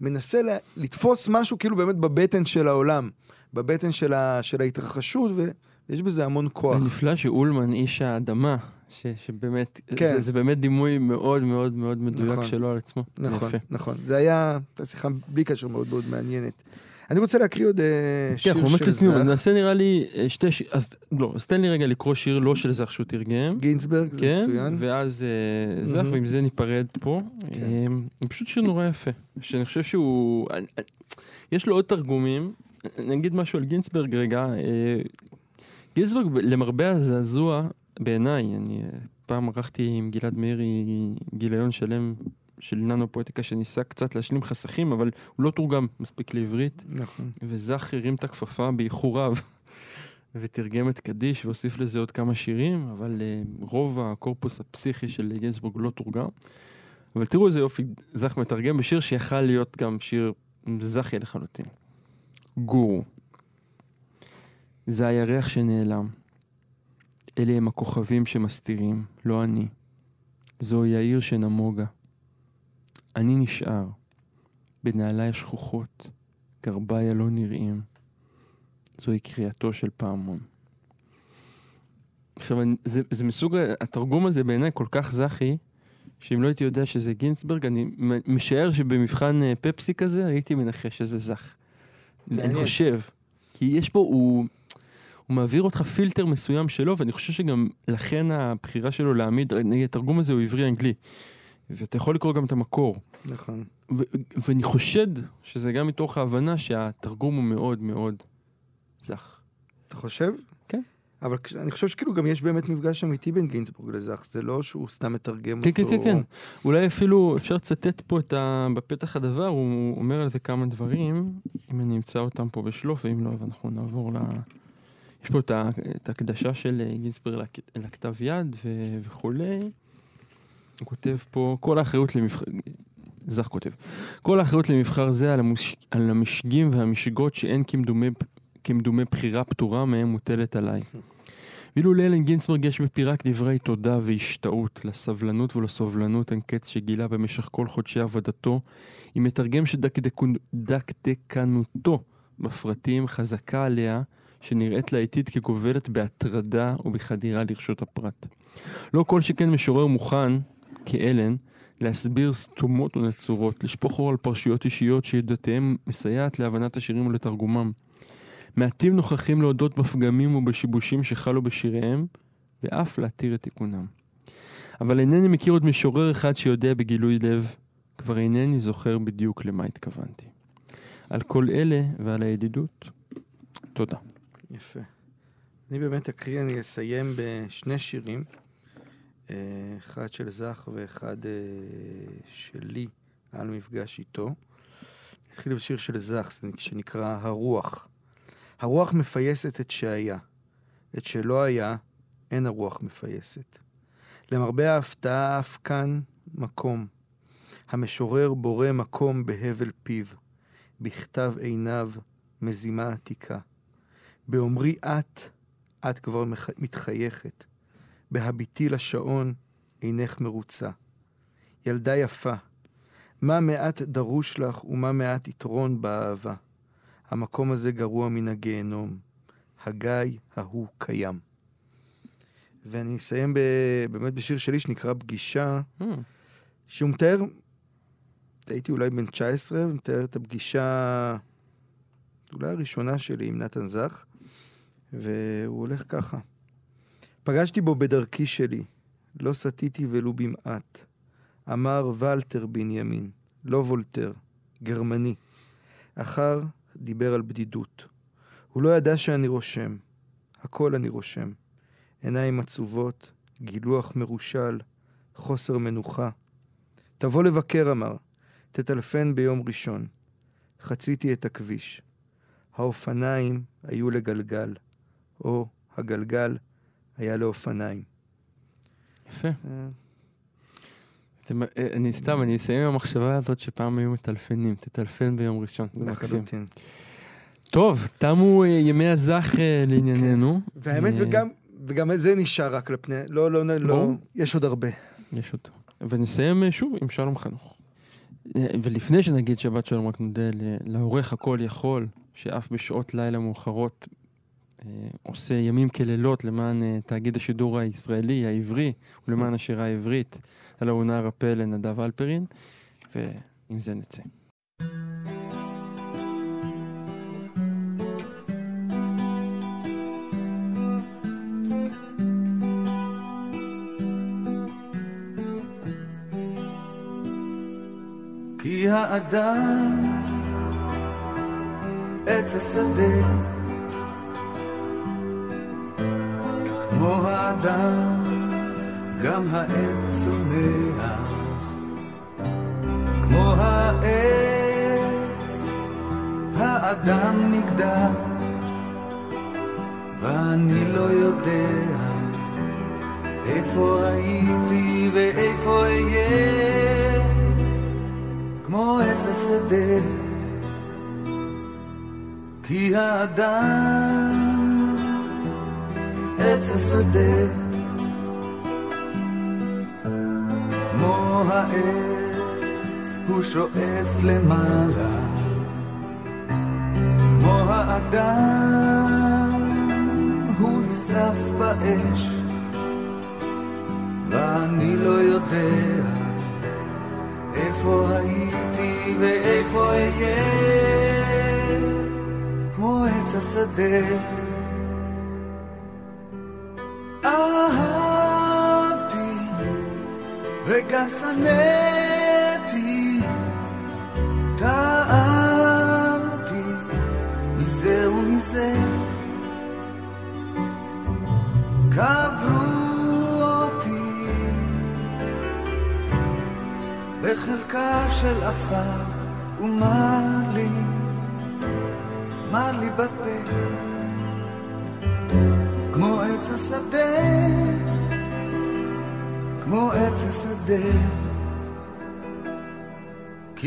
[SPEAKER 2] מנסה ל- לתפוס משהו כאילו באמת בבטן של העולם, בבטן של, ה... של ההתרחשות, ויש בזה המון כוח.
[SPEAKER 1] הנפלא שאולמן איש האדמה, ש, שבאמת,
[SPEAKER 2] כן.
[SPEAKER 1] זה, זה באמת דימוי מאוד מאוד מאוד מדויק
[SPEAKER 2] נכון.
[SPEAKER 1] שלו על עצמו.
[SPEAKER 2] נכון,
[SPEAKER 1] יפה.
[SPEAKER 2] נכון. זה היה, הייתה שיחה בלי קשר מאוד מאוד מעניינת. אני רוצה להקריא עוד אה,
[SPEAKER 1] כן,
[SPEAKER 2] שיר
[SPEAKER 1] אנחנו ממש
[SPEAKER 2] של
[SPEAKER 1] לסיום, אז
[SPEAKER 2] זך.
[SPEAKER 1] נעשה נראה לי אה, שתי שיר, אז לא, אז תן לי רגע לקרוא שיר לא של זך שהוא תרגם.
[SPEAKER 2] גינסברג, זה
[SPEAKER 1] כן,
[SPEAKER 2] מצוין.
[SPEAKER 1] ואז אה, זך. ועם זה ניפרד פה.
[SPEAKER 2] כן.
[SPEAKER 1] אה, הוא פשוט שיר נורא יפה, שאני חושב שהוא... יש לו עוד תרגומים, אני אגיד משהו על גינסברג רגע. אה, גינסברג, למרבה הזעזוע, בעיניי, אני אה, פעם ערכתי עם גלעד מאירי גיליון שלם של ננו פואטיקה שניסה קצת להשלים חסכים, אבל הוא לא תורגם מספיק לעברית.
[SPEAKER 2] נכון.
[SPEAKER 1] וזך הרים את הכפפה באיחור רב ותרגם את קדיש והוסיף לזה עוד כמה שירים, אבל uh, רוב הקורפוס הפסיכי של גינזבורג לא תורגם. אבל תראו איזה יופי זך מתרגם בשיר שיכל להיות גם שיר זכי לחלוטין. גורו. זה הירח שנעלם. אלה הם הכוכבים שמסתירים, לא אני. זוהי העיר שנמוגה. אני נשאר, בנעליי השכוחות, גרביי הלא נראים. זוהי קריאתו של פעמון. עכשיו, זה, זה מסוג, התרגום הזה בעיניי כל כך זכי, שאם לא הייתי יודע שזה גינצברג, אני משער שבמבחן אה, פפסי כזה הייתי מנחש שזה זך. אני. חושב. כי יש פה, הוא, הוא מעביר אותך פילטר מסוים שלו, ואני חושב שגם לכן הבחירה שלו להעמיד, נגיד, התרגום הזה הוא עברי-אנגלי. ואתה יכול לקרוא גם את המקור.
[SPEAKER 2] נכון.
[SPEAKER 1] ואני חושד שזה גם מתוך ההבנה שהתרגום הוא מאוד מאוד זך.
[SPEAKER 2] אתה חושב?
[SPEAKER 1] כן.
[SPEAKER 2] אבל אני חושב שכאילו גם יש באמת מפגש אמיתי בין גינזבורג לזך, זה לא שהוא סתם מתרגם
[SPEAKER 1] כן,
[SPEAKER 2] אותו.
[SPEAKER 1] כן, כן, כן. אולי אפילו אפשר לצטט פה את ה... בפתח הדבר, הוא אומר על זה כמה דברים, אם אני אמצא אותם פה בשלוף, ואם לא, אז אנחנו נעבור ל... יש פה את, ההקדשה של אה, גינצברג לכ... לכתב יד ו... וכולי. הוא כותב פה, כל האחריות למבחר... זך כותב, כל האחריות למבחר זה על, המוש... על המשגים והמשגות שאין כמדומה, כמדומה בחירה פטורה מהם מוטלת עליי. ואילו לאלן גינצברג יש בפירק דברי תודה והשתאות לסבלנות ולסובלנות אין קץ שגילה במשך כל חודשי עבודתו, עם מתרגם שדקדקנותו בפרטים חזקה עליה, שנראית לעתיד כגובלת בהטרדה ובחדירה לרשות הפרט. לא כל שכן משורר מוכן, כאלן, להסביר סתומות ונצורות, לשפוך אור על פרשיות אישיות שידעותיהם מסייעת להבנת השירים ולתרגומם. מעטים נוכחים להודות בפגמים ובשיבושים שחלו בשיריהם, ואף להתיר את תיקונם. אבל אינני מכיר עוד משורר אחד שיודע בגילוי לב, כבר אינני זוכר בדיוק למה התכוונתי. על כל אלה ועל הידידות, תודה.
[SPEAKER 2] יפה. אני באמת אקריא, אני אסיים בשני שירים. אה, אחד של זך ואחד אה, שלי על מפגש איתו. נתחיל בשיר של זך, שנקרא הרוח. הרוח מפייסת את שהיה. את שלא היה, אין הרוח מפייסת. למרבה ההפתעה אף כאן מקום. המשורר בורא מקום בהבל פיו, בכתב עיניו מזימה עתיקה. באומרי את, את כבר מתחייכת. בהביטי לשעון, אינך מרוצה. ילדה יפה, מה מעט דרוש לך ומה מעט יתרון באהבה. המקום הזה גרוע מן הגיהנום. הגיא ההוא קיים. ואני אסיים ב... באמת בשיר שלי שנקרא פגישה,
[SPEAKER 1] Hmm.
[SPEAKER 2] שהוא מתאר, הייתי אולי בן 19, ומתאר את הפגישה אולי הראשונה שלי עם נתן זך, והוא הולך ככה. פגשתי בו בדרכי שלי, לא סטיתי ולו במעט. אמר ולטר בנימין, לא וולטר, גרמני. אחר דיבר על בדידות. הוא לא ידע שאני רושם. הכל אני רושם. עיניים עצובות, גילוח מרושל, חוסר מנוחה. תבוא לבקר, אמר. תטלפן ביום ראשון. חציתי את הכביש. האופניים היו לגלגל, או הגלגל היה לאופניים.
[SPEAKER 1] יפה. אתם- אה, אני סתם, אני אסיים עם המחשבה הזאת שפעם היו מטלפנים, תטלפן ביום ראשון.
[SPEAKER 2] לחלוטין.
[SPEAKER 1] טוב, תמו אה, ימי הזך אה, לענייננו.
[SPEAKER 2] והאמת,
[SPEAKER 1] אה,
[SPEAKER 2] וגם, וגם זה נשאר רק לפני, לא, לא, לא,
[SPEAKER 1] ברור.
[SPEAKER 2] יש עוד הרבה.
[SPEAKER 1] יש אותו. ונסיים אה, שוב עם שלום חנוך. אה, ולפני שנגיד שבת שלום, רק נודה ל- לעורך הכל יכול, שאף בשעות לילה מאוחרות אה, עושה ימים כלילות למען אה, תאגיד השידור הישראלי, העברי, ולמען השירה העברית. הלא הוא נער הפה לנדב אלפרין, ועם זה נצא.
[SPEAKER 6] כי האדם עץ השדה כמו האדם גם העץ צומח כמו העץ האדם נגדע ואני לא יודע איפה הייתי ואיפה אהיה. כמו עץ השדה כי האדם עץ השדה. כמו העץ הוא שואף למעלה. כמו האדם הוא נשרף באש. ואני לא יודע איפה הייתי ואיפה אהיה. כמו עץ השדה שנאתי טעמתי מזה ומזה. קברו אותי בחלקה של עפר ומה לי, מה לי בפה? כמו עץ השדה, כמו עץ השדה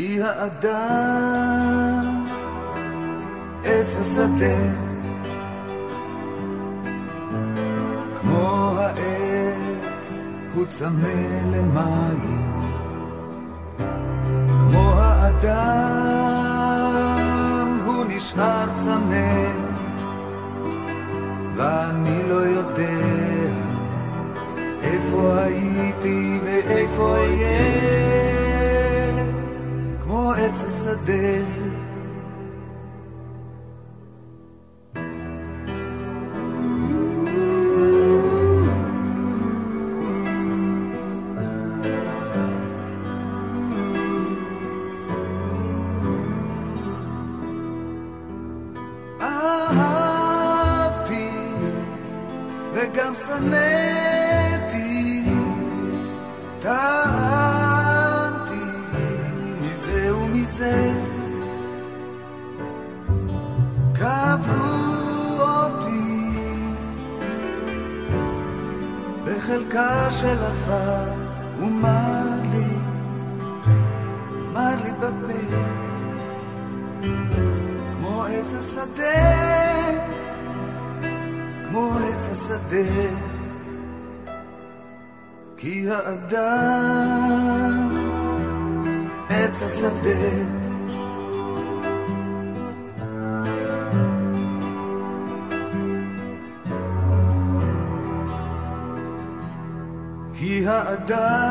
[SPEAKER 6] כי האדם עץ השדה כמו העץ הוא צמא למים. כמו האדם הוא נשאר צמא ואני לא יודע איפה הייתי ואיפה אהיה עץ השדה כי האדם עץ השדה. כי האדם